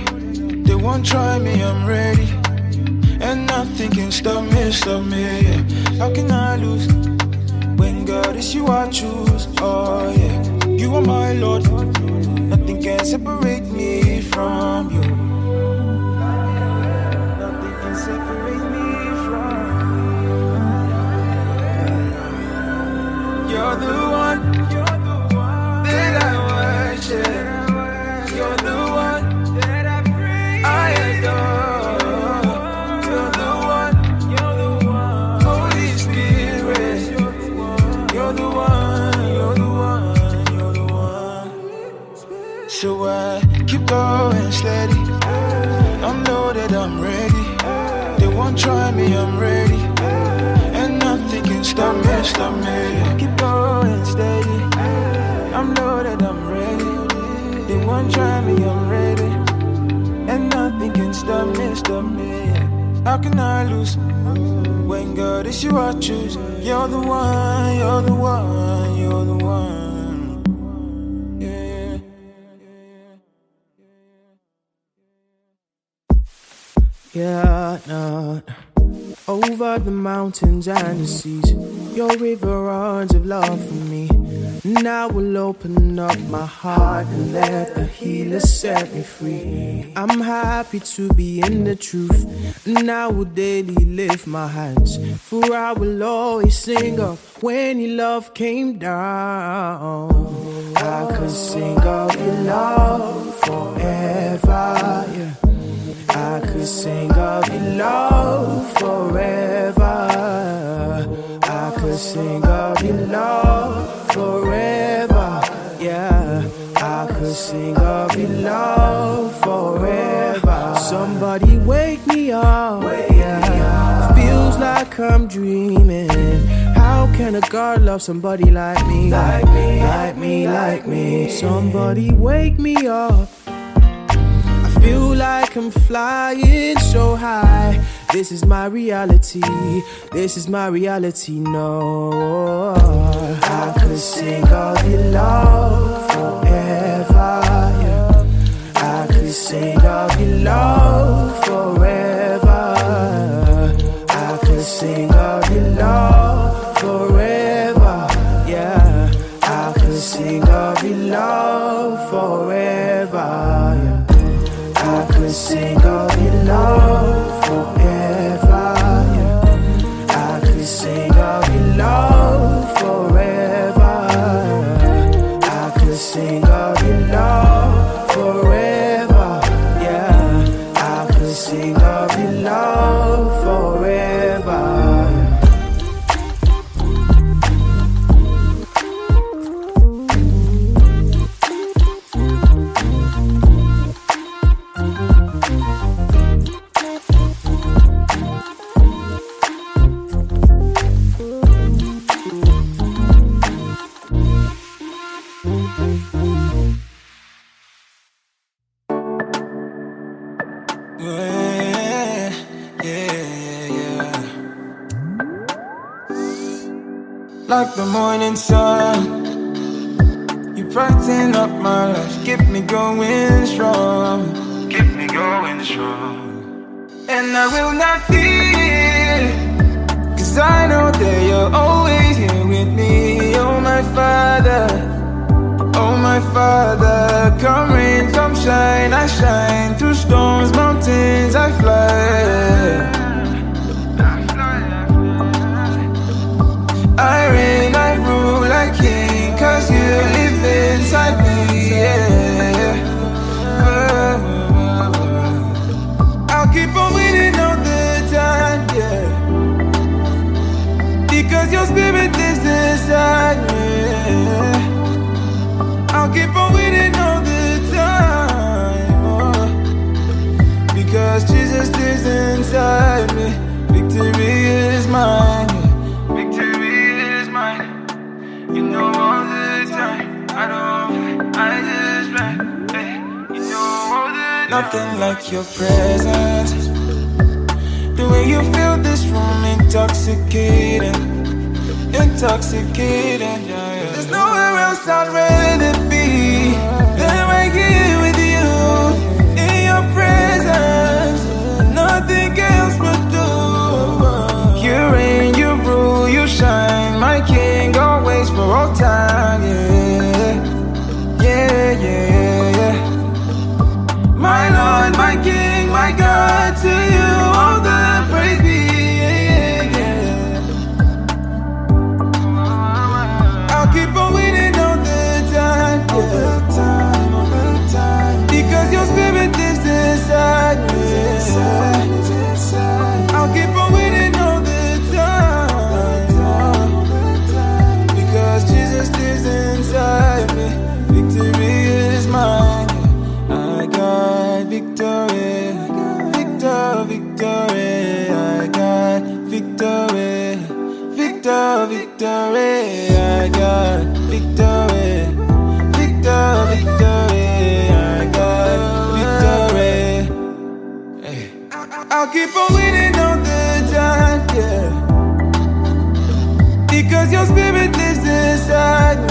They won't try me, I'm ready. And nothing can stop me, stop me. How can I lose? When God is you, I choose. Oh, yeah. You are my Lord. Nothing can separate me from you. Won't try me. I'm ready. And nothing can stop me. Stop me. Keep going steady. I'm loaded. I'm ready. They won't try me. I'm ready. And nothing can stop me. Stop me. How can I lose? When God is you, I choose. You're the one. You're the one. You're the one. Yeah. Yeah, no. The mountains and the seas, your river runs of love for me. And I will open up my heart and let the healer set me free. I'm happy to be in the truth, and I will daily lift my hands. For I will always sing of when your love came down. I could sing of your love forever, yeah. I could sing of your love forever. I could sing of your love forever. Yeah, I could sing of your love forever. Somebody wake me up. Yeah, feels like I'm dreaming. How can a God love somebody like me? Like me, like me, like me. Somebody wake me up. Feel like I'm flying so high. This is my reality. This is my reality. No, I could sing of your love forever. Yeah. I could sing of your love forever. I could sing Like the morning sun, you brighten up my life, keep me going strong, keep me going strong. And I will not fear, cause I know that you're always here with me, oh my father. Oh my father, come rain, come shine, I shine through storms, mountains, I fly. Reign, I rule like king, cause you live inside me. Yeah. Uh, I'll keep on winning all the time, yeah. Because your spirit lives inside me. I'll keep on winning all the time. oh. Because Jesus lives inside me. Victory is mine. Nothing like your presence. The way you fill this room intoxicating. Intoxicating. There's nowhere else I'd rather be victory, I got victory, victory, victory, I got victory. Hey. I'll keep on winning all the time, yeah. Because your spirit lives inside me.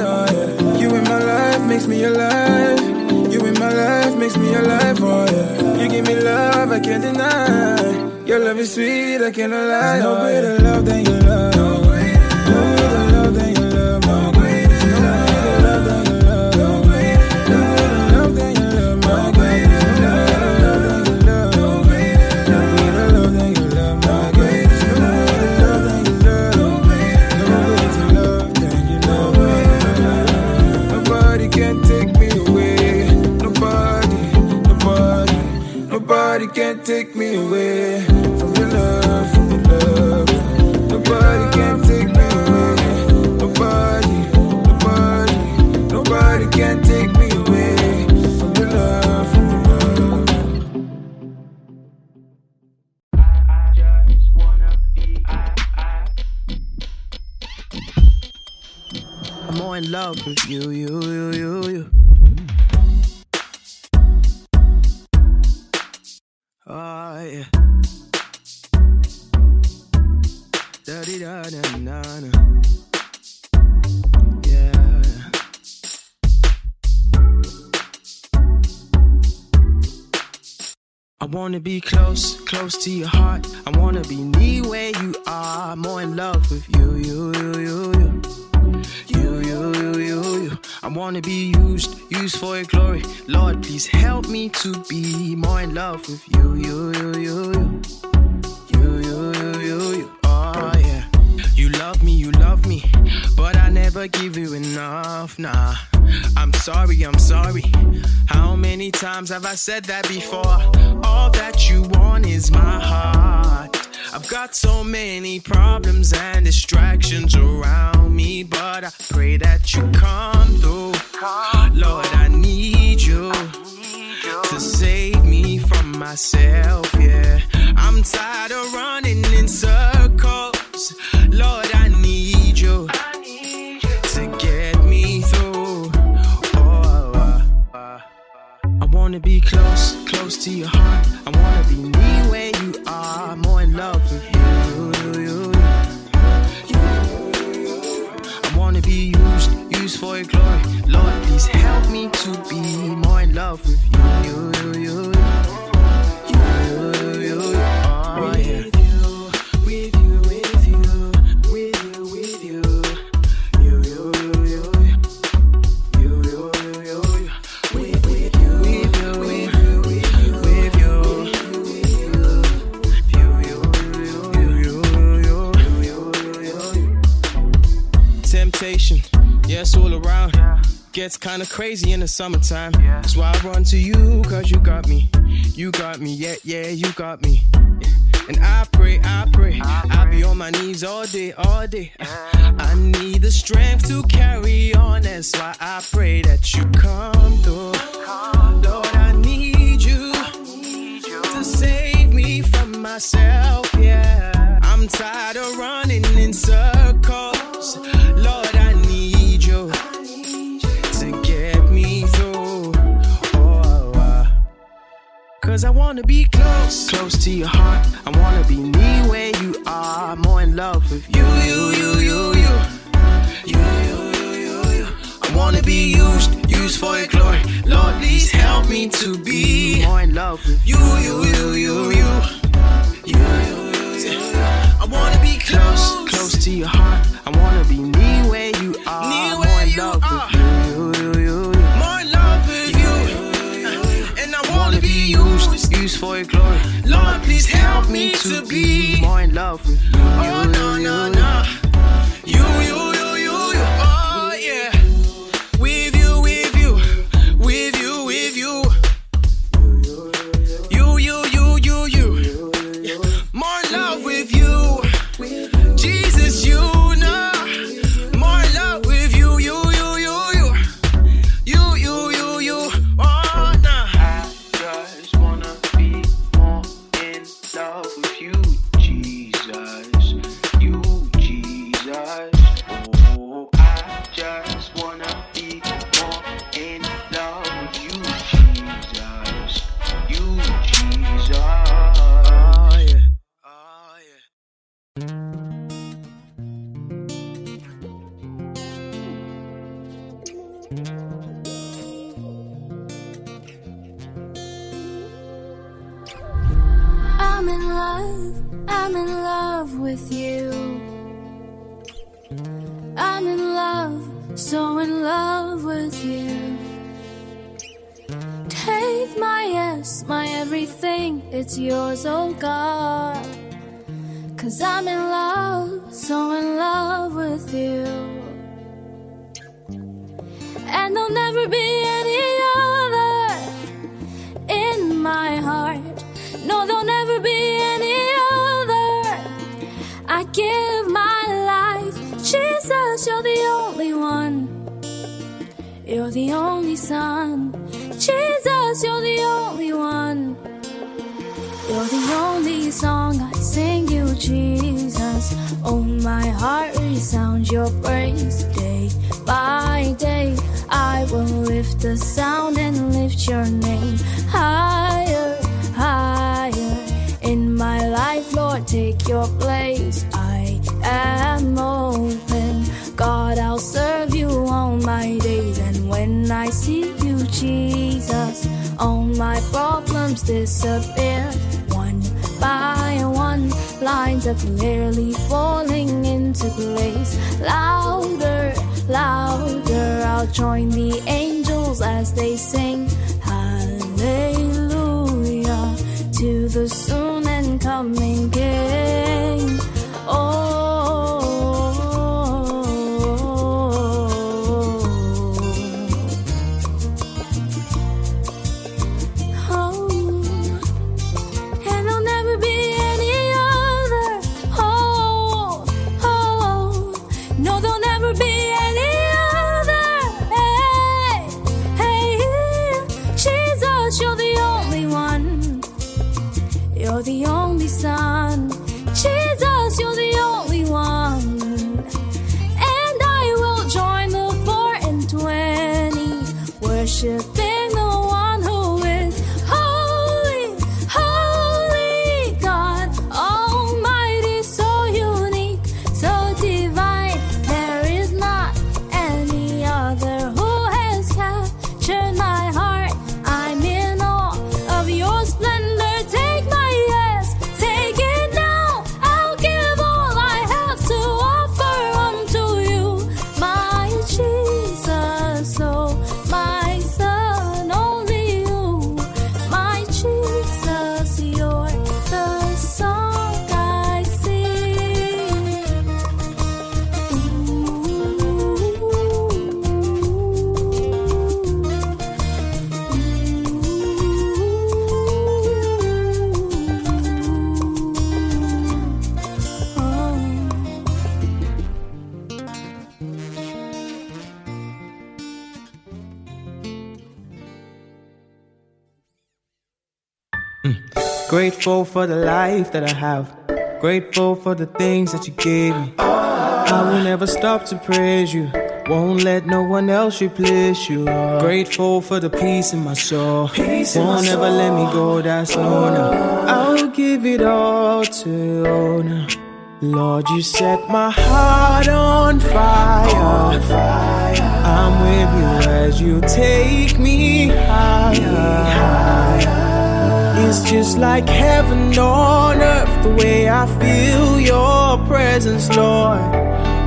Oh yeah. You in my life makes me alive. You in my life makes me alive, oh yeah. You give me love, I can't deny. Your love is sweet, I cannot lie, no oh, greater love than your love. Nobody can take me away from your love, from your love. Nobody can take me away. Nobody, nobody, nobody can take me away from your love, from your love. I'm more in love with you, you, you, you, you. Wanna be close, close to your heart. I wanna be near where you are. More in love with you, you, you, you, you. You, you, you, you, you. I wanna be used, used for your glory. Lord, please help me to be more in love with you, you, you, you, you. You, never give you enough, nah. I'm sorry, I'm sorry. How many times have I said that before? All that you want is my heart. I've got so many problems and distractions around me, but I pray that you come through. Lord, I need you to save me from myself, yeah. I'm tired of running in circles. Lord, wanna be close, close to your heart. I wanna be near where you are, more in love with you. you, you, you. I wanna be used, used for your glory. Lord, please help me to be more in love with. You, Gets kinda crazy in the summertime. That's why I run to you, cause you got me. You got me, yeah, yeah, you got me. And I pray, I pray, I'll be on my knees all day, all day. I need the strength to carry on. That's why I pray that you come through. Lord, I need you to save me from myself, yeah. I'm tired of running in circles. Cause I wanna be close, close to your heart. I wanna be near where you are, more in love with you, you, you, you, you. You, you, you, you, you. I wanna be used, used for your glory. Lord, please help me to be more in love with you, you, you, you, you. You, you, you, you. I wanna be close, close to your heart. I wanna be near where you are, near more in love with you, you, used for your glory. Lord, please help me to be more in love with you. Oh, no, no, no. You, you. I'm in love with you. I'm in love, so in love with you. Take my yes, my everything, it's yours, oh God. Cause I'm in love, so in love with you. And there'll never be any other in my heart. No, there'll never be give my life, Jesus, you're the only one. You're the only son. Jesus, you're the only one. You're the only song I sing you, Jesus. Oh, my heart resounds your praise day by day. I will lift the sound and lift your name higher, higher. My life, Lord, take your place. I am open. God, I'll serve you all my days. And when I see you, Jesus, all my problems disappear. One by one, lines are clearly falling into place. Louder, louder, I'll join the angels as they sing. Hallelujah to the soon and coming King. Oh. Grateful for the life that I have. Grateful for the things that you gave me. I will never stop to praise you. Won't let no one else replace you. Grateful for the peace in my soul. Peace Won't my ever let me go, that's no. I'll give it all to you now. Lord, you set my heart on fire. I'm with you as you take me higher. It's just like heaven on earth, the way I feel your presence, Lord.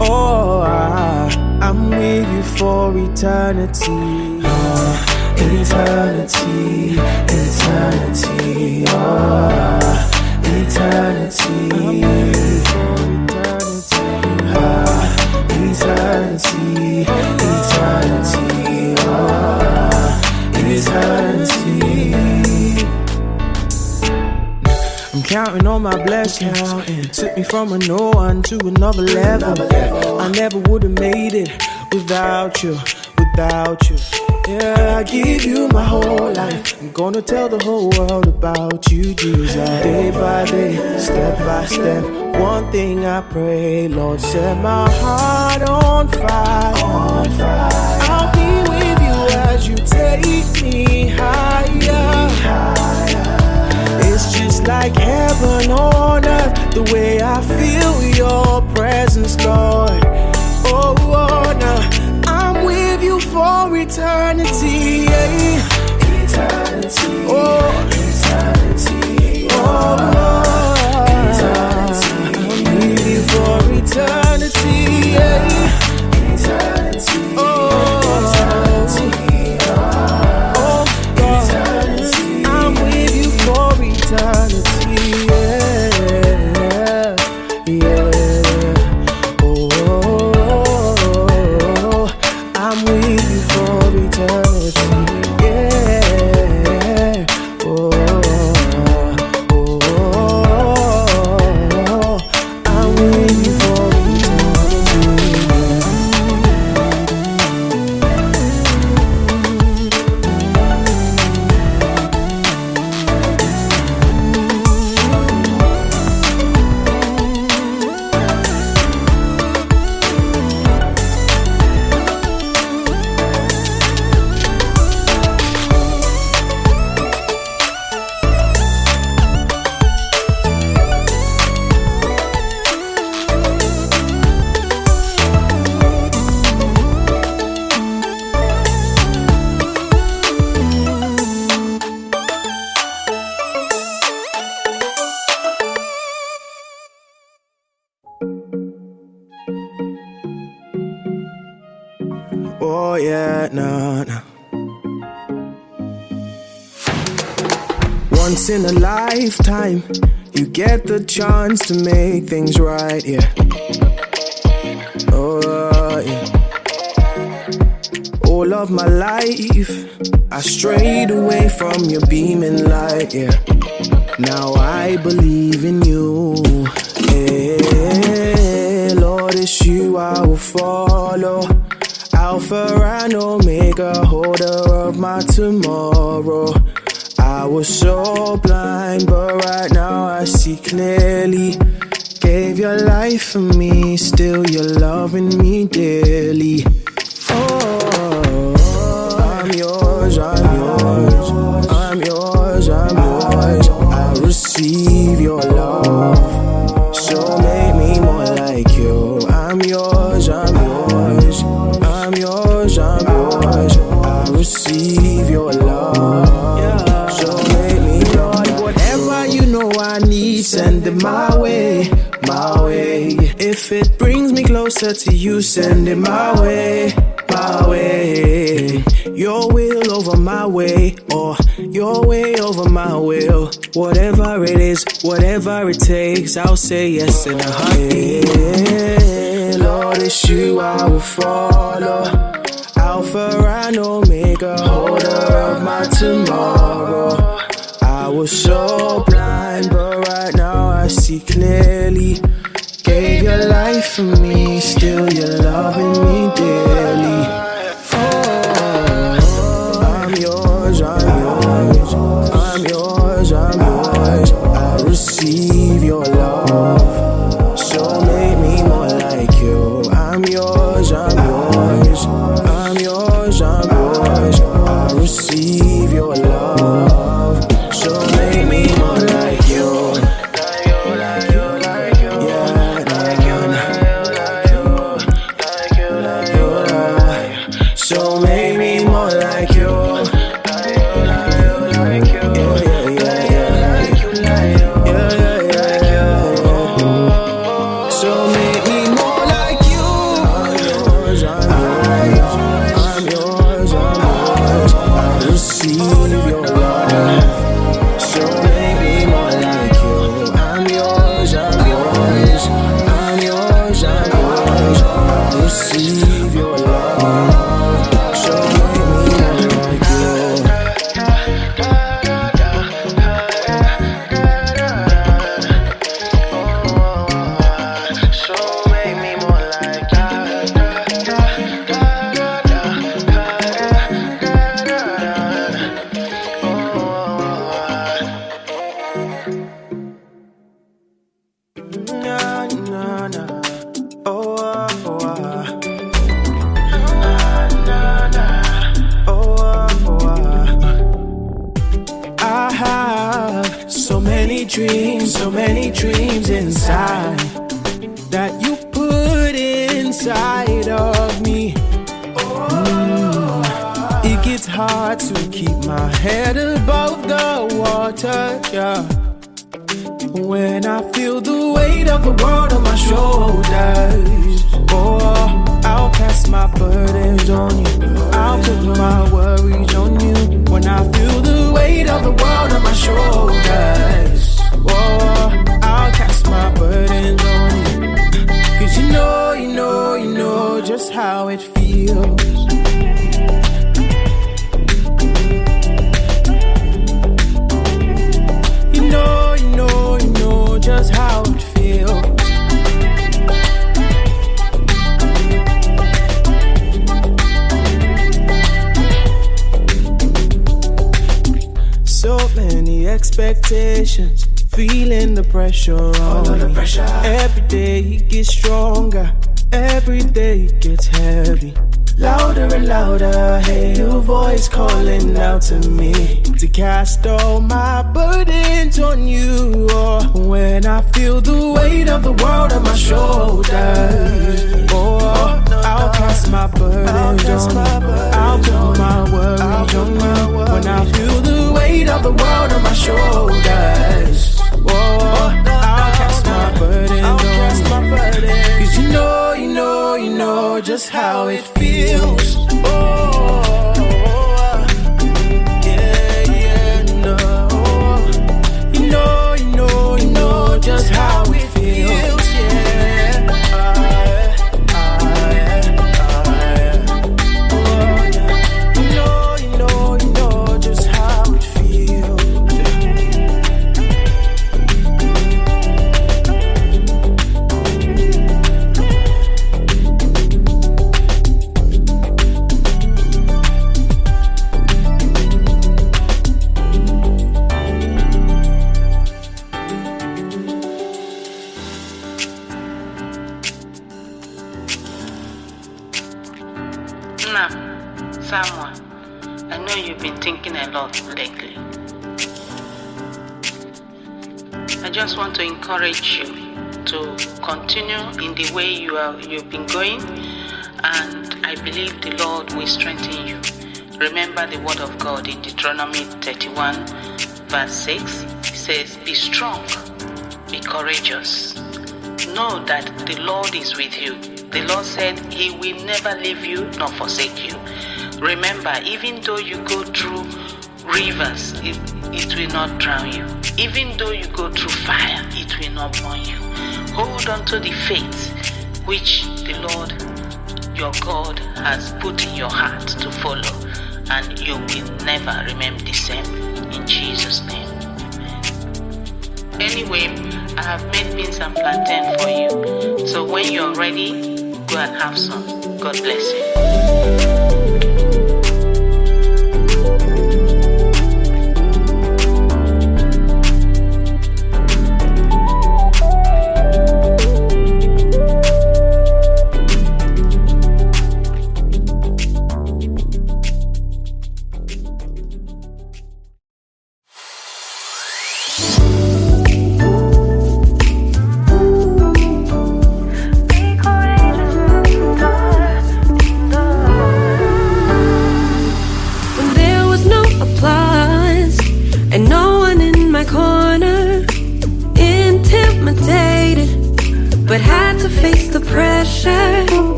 Oh, I, I'm with you for eternity. Oh, eternity, eternity, oh, eternity. Ah, eternity, eternity, ah, eternity. I'm counting on my blessings. Took me from a no one to another level. I never would have made it without you, without you. Yeah, I give you my whole life. I'm gonna tell the whole world about you, Jesus. Day by day, step by step. One thing I pray, Lord, set my heart on fire. On fire. I'll be with you as you take me higher. Like heaven on earth, the way I feel your presence, Lord. Oh, oh uh, no, I'm with you for eternity. yeah. Eternity. Oh, eternity. Oh, Lord. Eternity. I'm with you for eternity. yeah. Lifetime, you get the chance to make things right, yeah. Oh yeah. All of my life, I strayed away from your beaming light, yeah. Now I believe in you. Yeah, Lord, it's you I will follow. Alpha and Omega, holder of my tomorrow. I was so blind, but right now I see clearly. Gave your life for me, still you're loving me dearly. Oh, I'm yours, I'm yours, I'm yours, I'm yours. I receive your love, my way, my way. If it brings me closer to you, send it my way, my way. Your will over my way, or your way over my will. Whatever it is, whatever it takes, I'll say yes in a heartbeat. Lord, it's you I will follow. Alpha and Omega, holder of my tomorrow. I was so blind, but I see clearly. Gave your life for me, still you're loving me dearly. never leave you nor forsake you. Remember, even though you go through rivers, it, it will not drown you. Even though you go through fire, it will not burn you. Hold on to the faith which the Lord your God has put in your heart to follow, and you will never remain the same. In Jesus' name. Anyway, I have made beans and plantain for you. So when you're ready, go and have some. God bless you.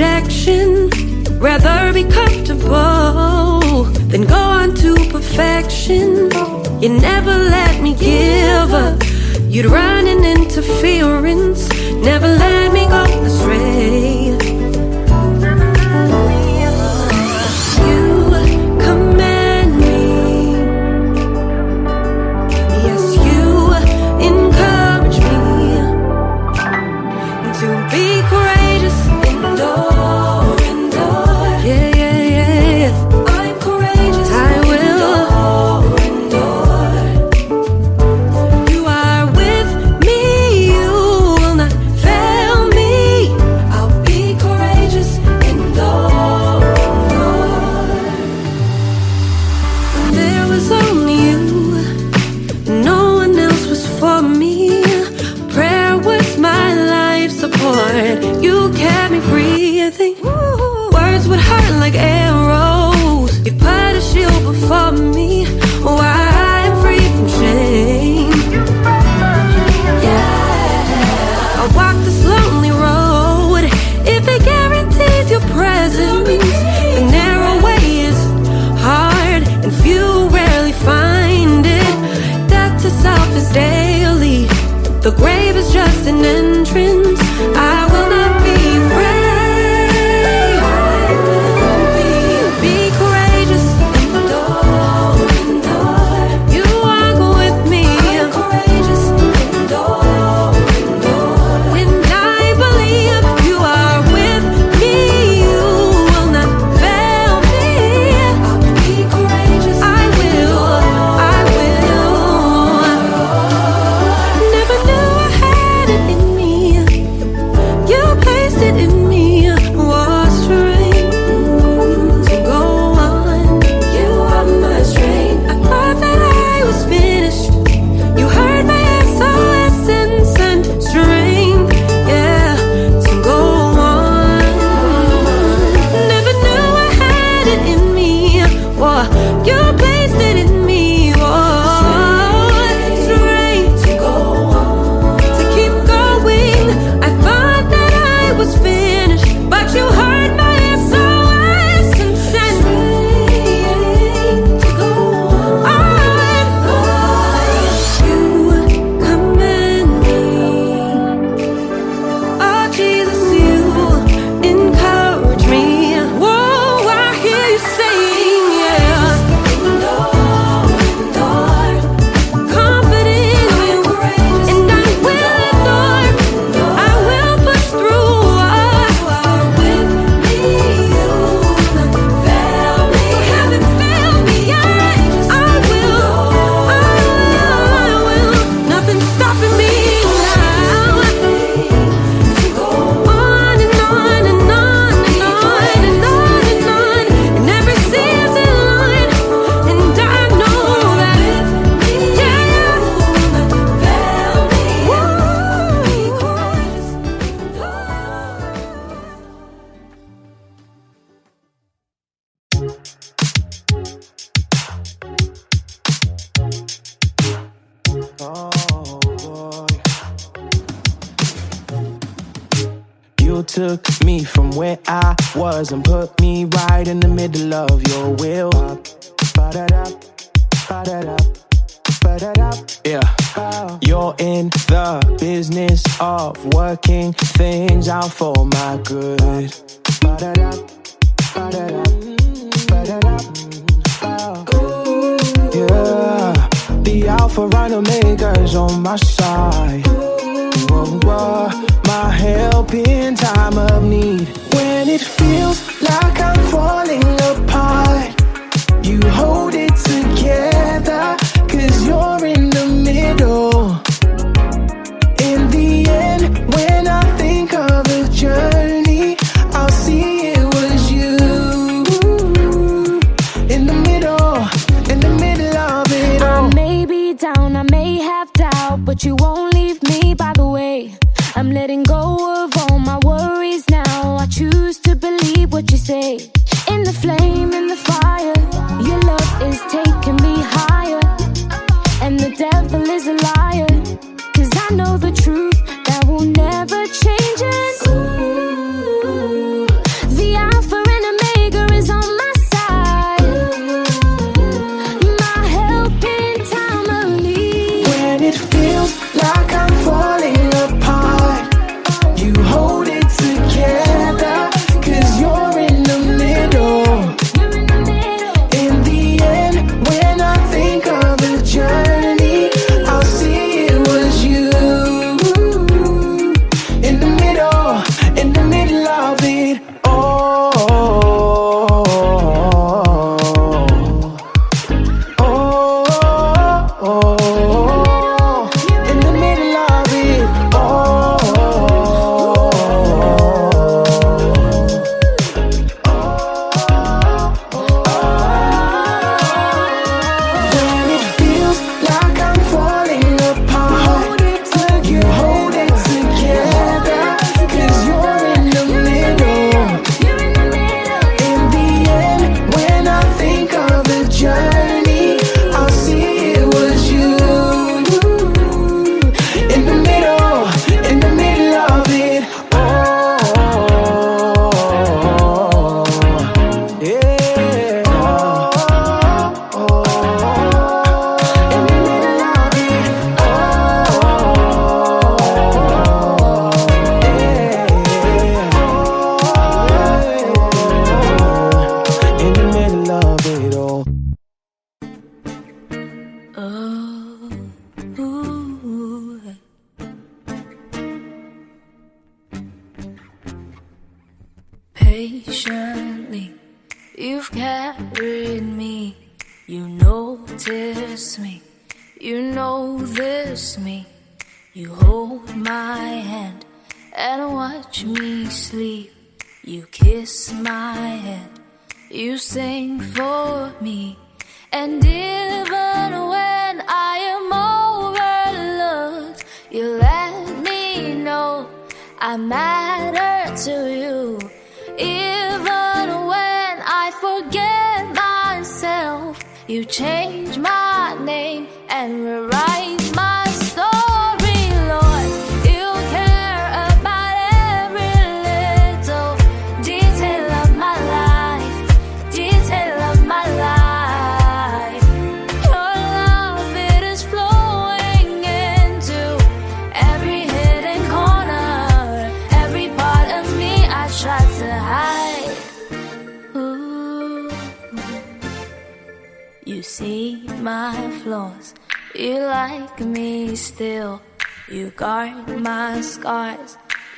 rejection. Rather be comfortable than go on to perfection. You never let me give up. You'd run an interference. Never let me go astray.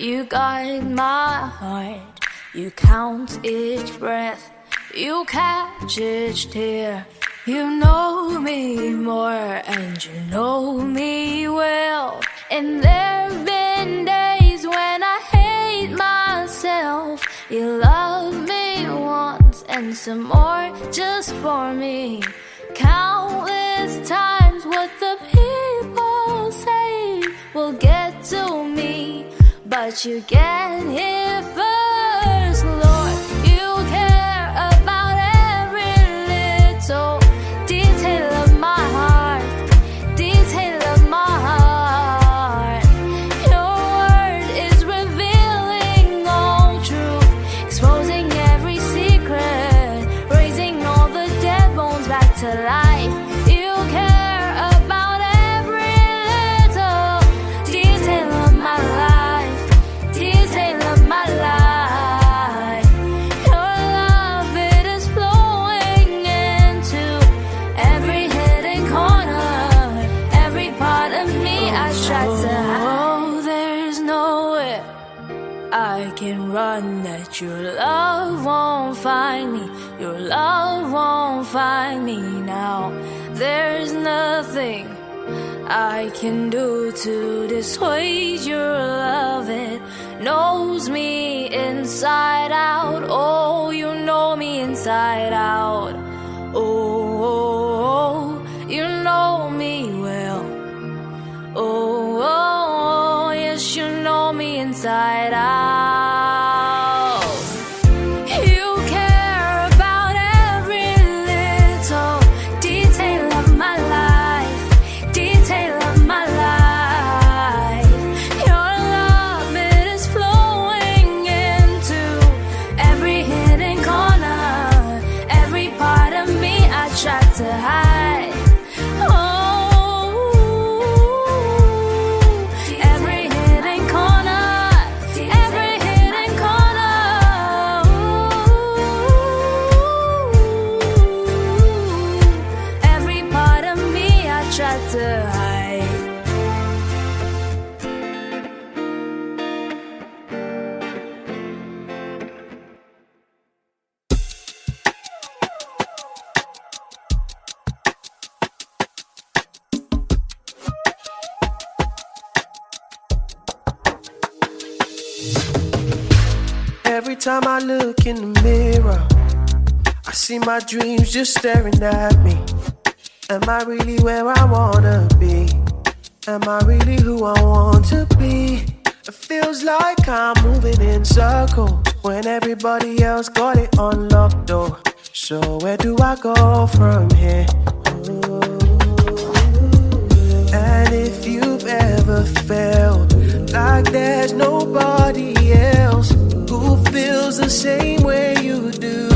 You guide my heart. You count each breath, you catch each tear. You know me more and you know me well. And there've been days when I hate myself. You love me once and some more just for me. Countless times what the people say will get to me, but you get here first, run that your love won't find me. Your love won't find me now. There's nothing I can do to dissuade your love. It knows me inside out. Oh, you know me inside out. Oh, oh, oh you know me well. Oh, oh, oh, yes, you know me inside out. Time I look in the mirror, I see my dreams just staring at me. Am I really where I wanna be? Am I really who I want to be? It feels like I'm moving in circles when everybody else got it on locked door. So where do I go from here? And if you've ever felt like there's nobody else feels the same way you do,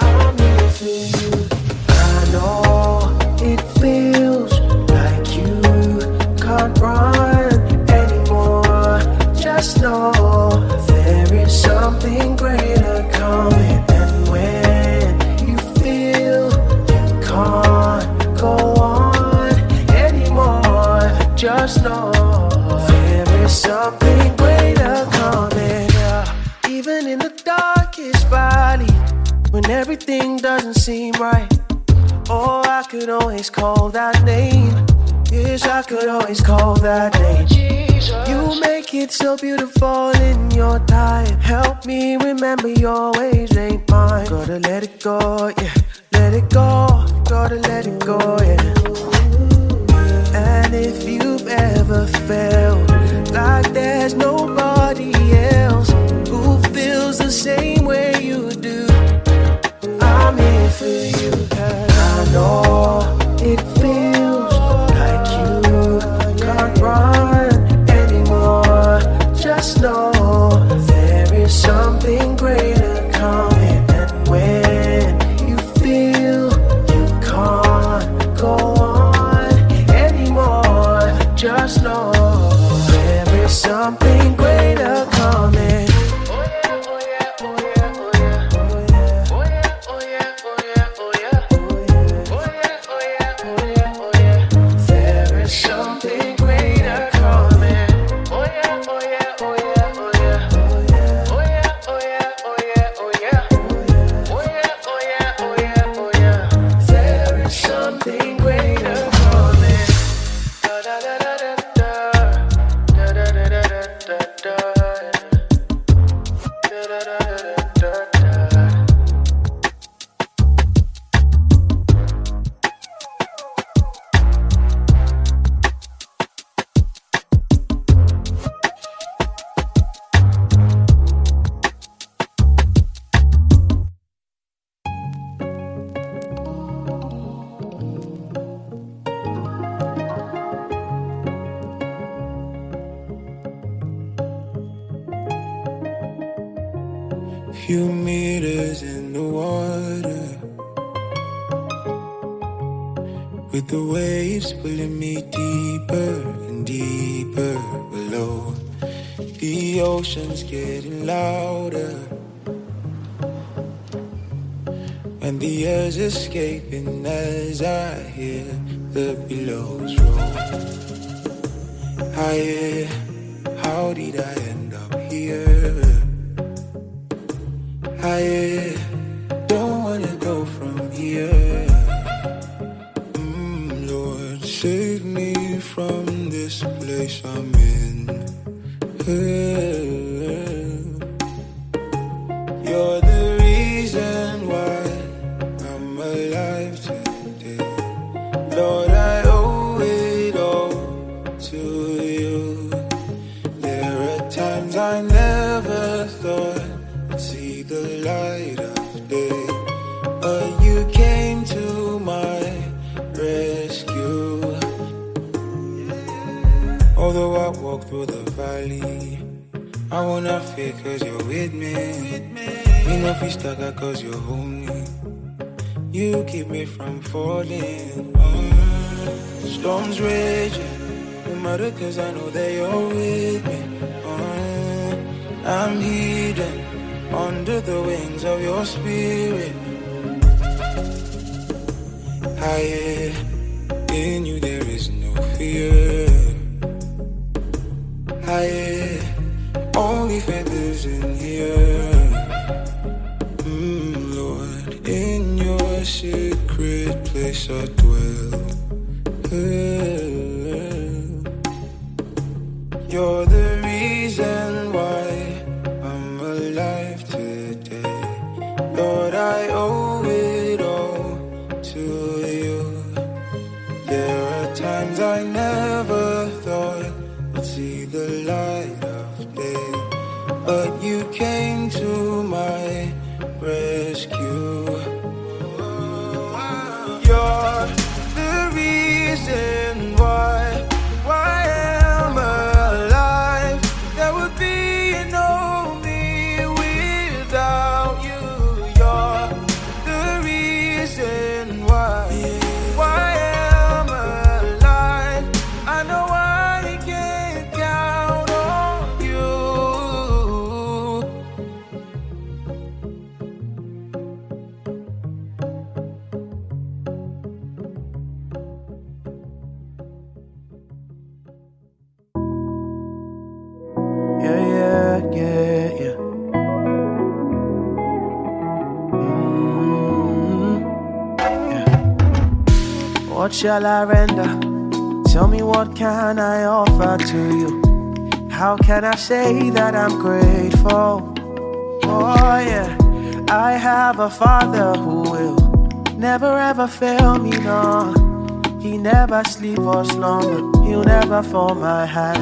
I'm here for you. I know it feels like you can't run anymore. Just know there is something greater coming, and when you feel you can't go on anymore, just know there is something somebody when everything doesn't seem right. Oh, I could always call that name. Yes, I could always call that name. You make it so beautiful in your time. Help me remember your ways ain't mine. Gotta let it go, yeah. Let it go, gotta let it go, yeah. And if you've ever felt like there's nobody else who feels the same way for you, I know it shall I render? Tell me what can I offer to you? How can I say that I'm grateful? Oh yeah, I have a father who will never ever fail me, no. He never sleep or slumber, he'll never fall my hand.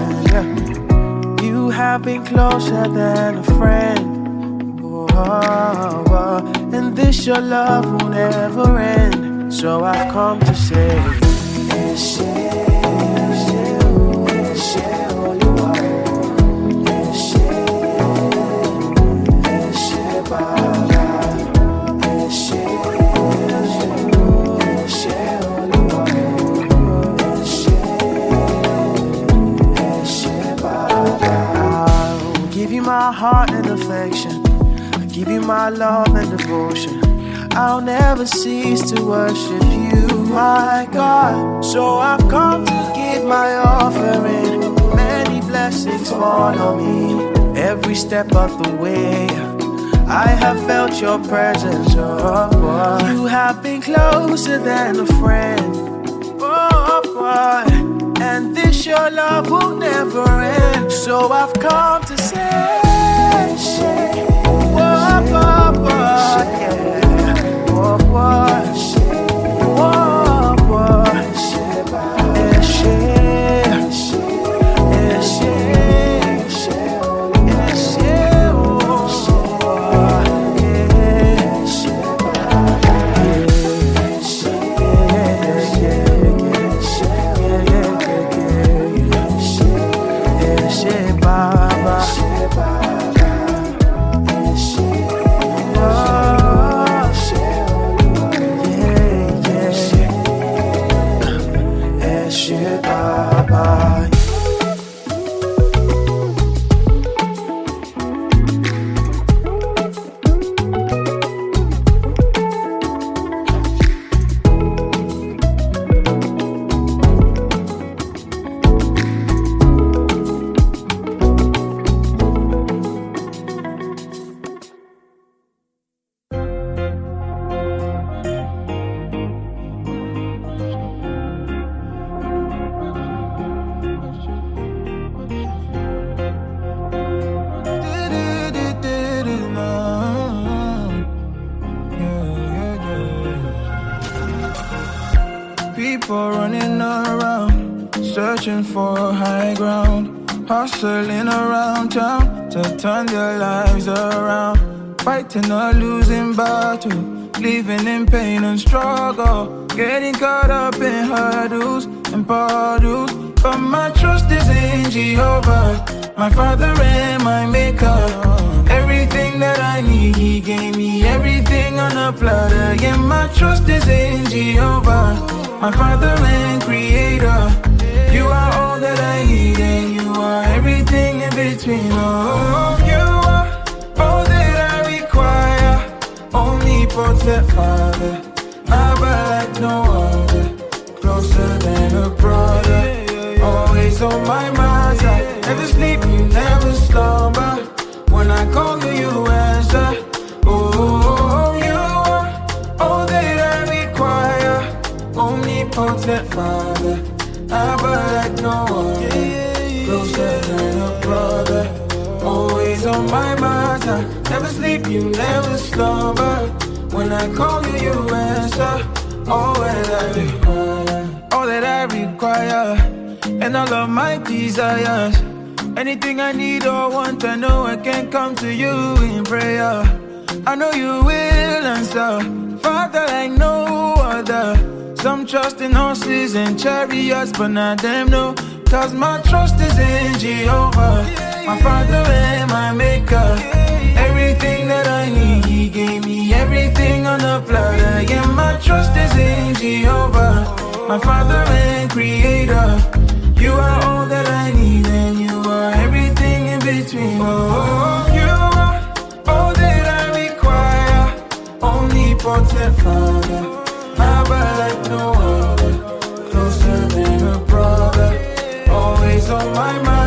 chegar. Fighting a losing battle, living in pain and struggle, getting caught up in hurdles and puddles. But my trust is in Jehovah, my Father and my Maker. Everything that I need, He gave me everything on a platter. Yeah, my trust is in Jehovah, my Father and Creator. Chariots, but not them, no. Cause my trust is in Jehovah, my Father and my Maker. Everything that I need, He gave me everything on a platter. Yeah, my trust is in Jehovah, my Father and Creator. You are all that I need, and you are everything in between. Oh, you are all that I require. Omnipotent Father, Abba like no other, on my mind,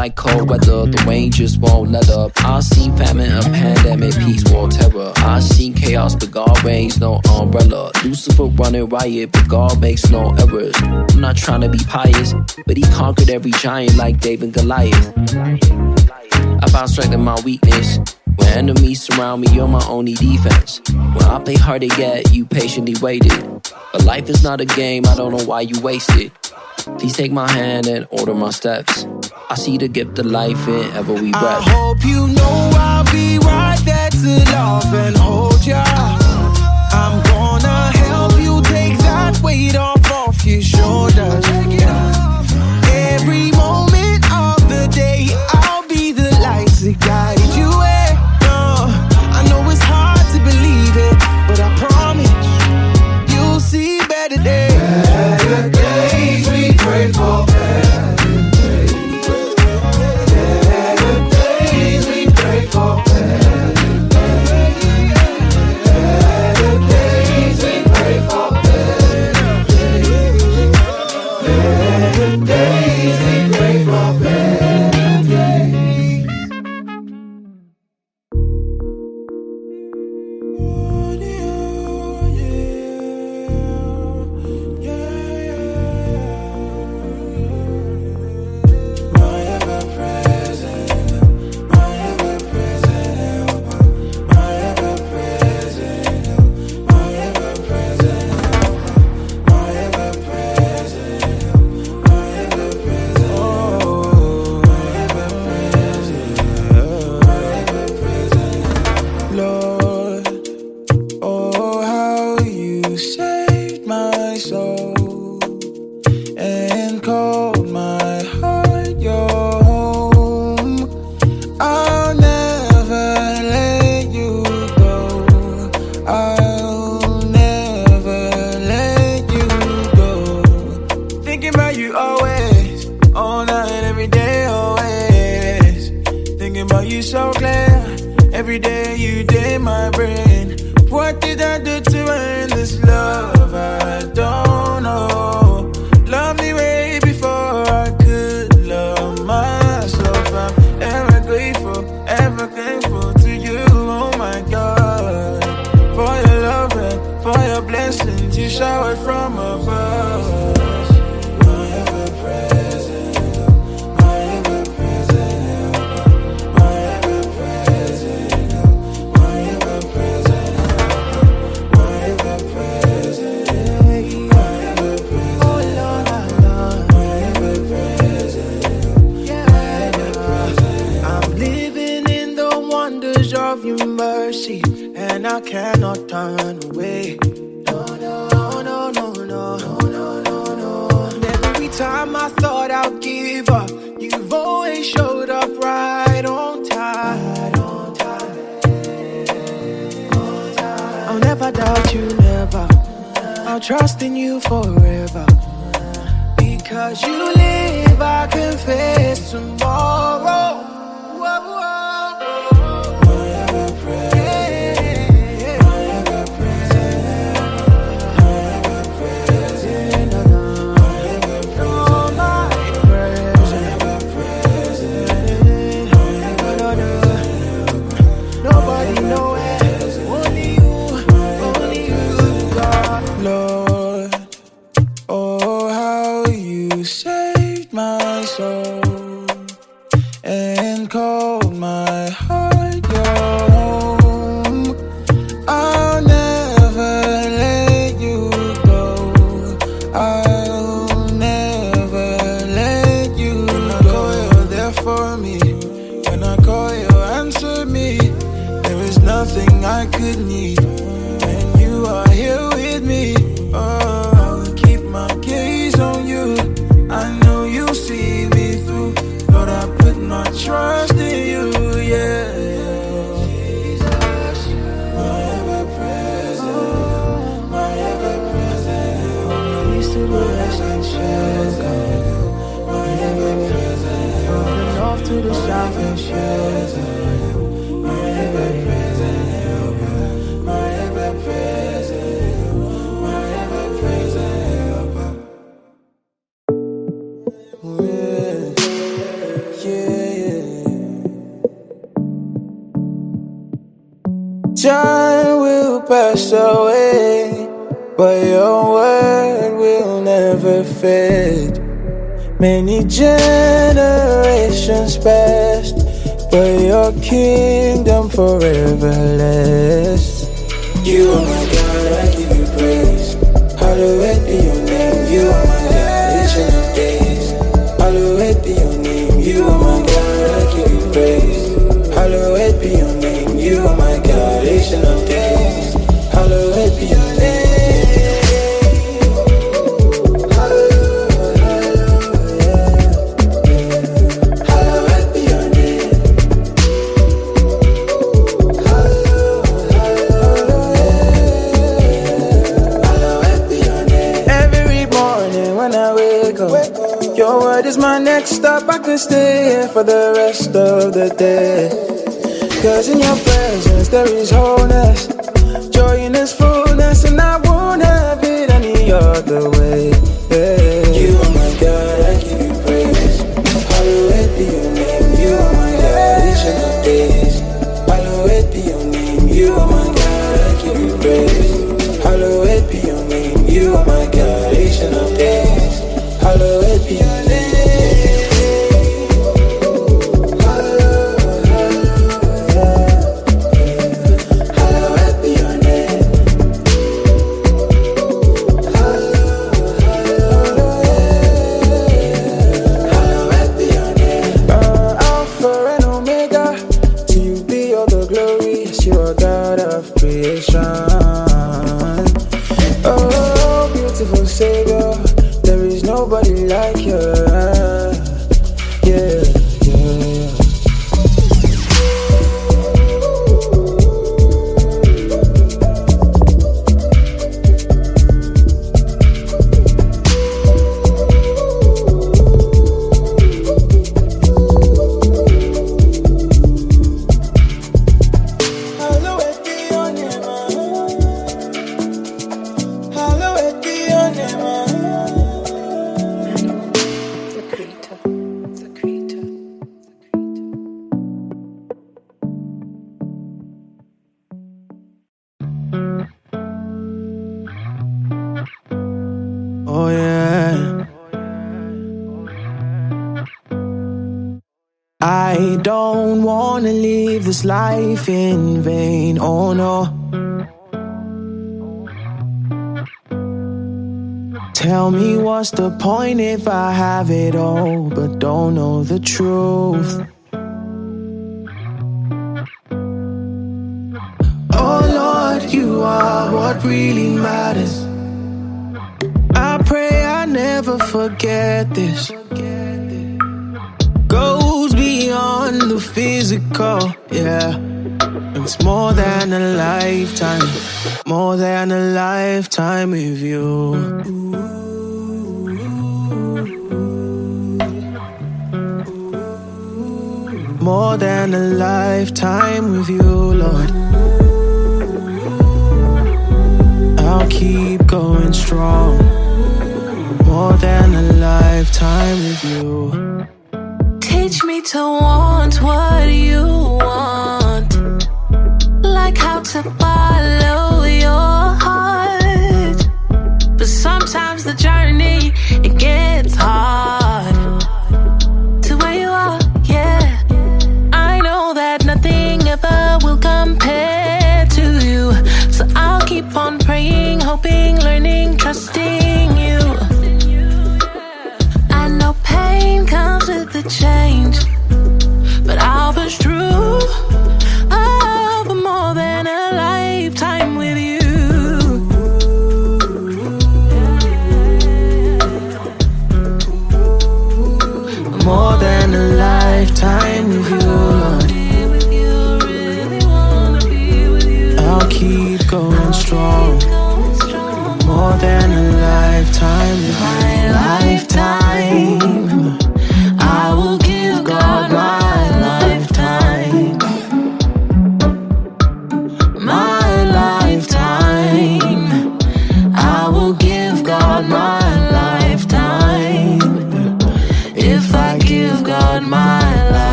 like cold weather. The rain just won't let up. I've seen famine a pandemic, peace, war, terror. I've seen chaos, but God reigns, no umbrella. Lucifer running riot, but God makes no errors. I'm not trying to be pious, but he conquered every giant like David Goliath. I found strength in my weakness. When enemies surround me, you're my only defense. When I play hard to get, you patiently waited. But life is not a game, I don't know why you wasted. Please take my hand and order my steps. I see the gift of life in every we rep. I hope you know I'll be right there to love and hold ya. I'm gonna help you take that weight off off your shoulders.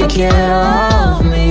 take care of me.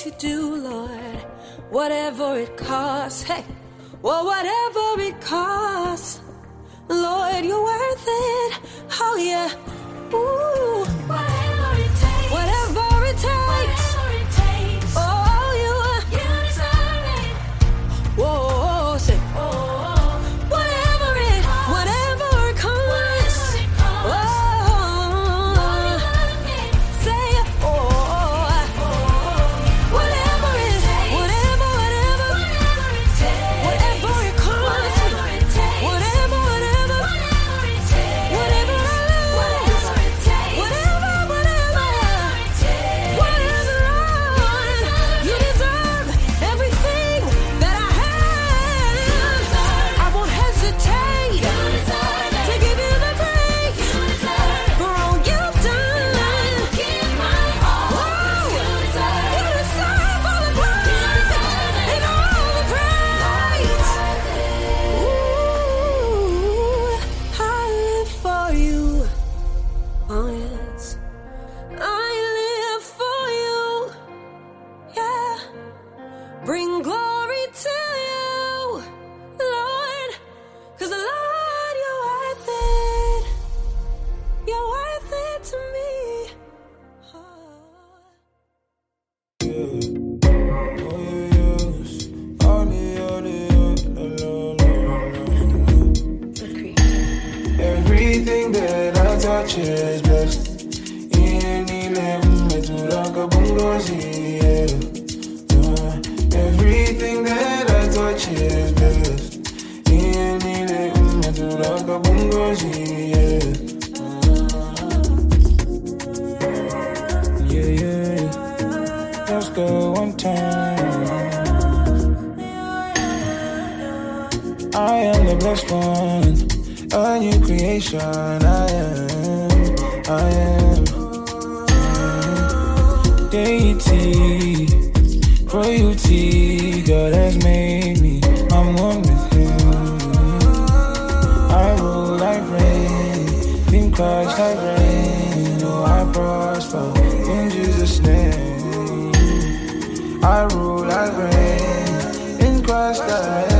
you do, Lord, whatever it costs, hey, well, whatever it costs, Lord, you're worth it. Oh, yeah. Ooh, whatever. addiction. I am, I am. Deity, royalty, God has made me. I'm one with You. I rule like rain, in Christ like rain. Oh, I prosper in Jesus' name. I rule like rain, in Christ I reign.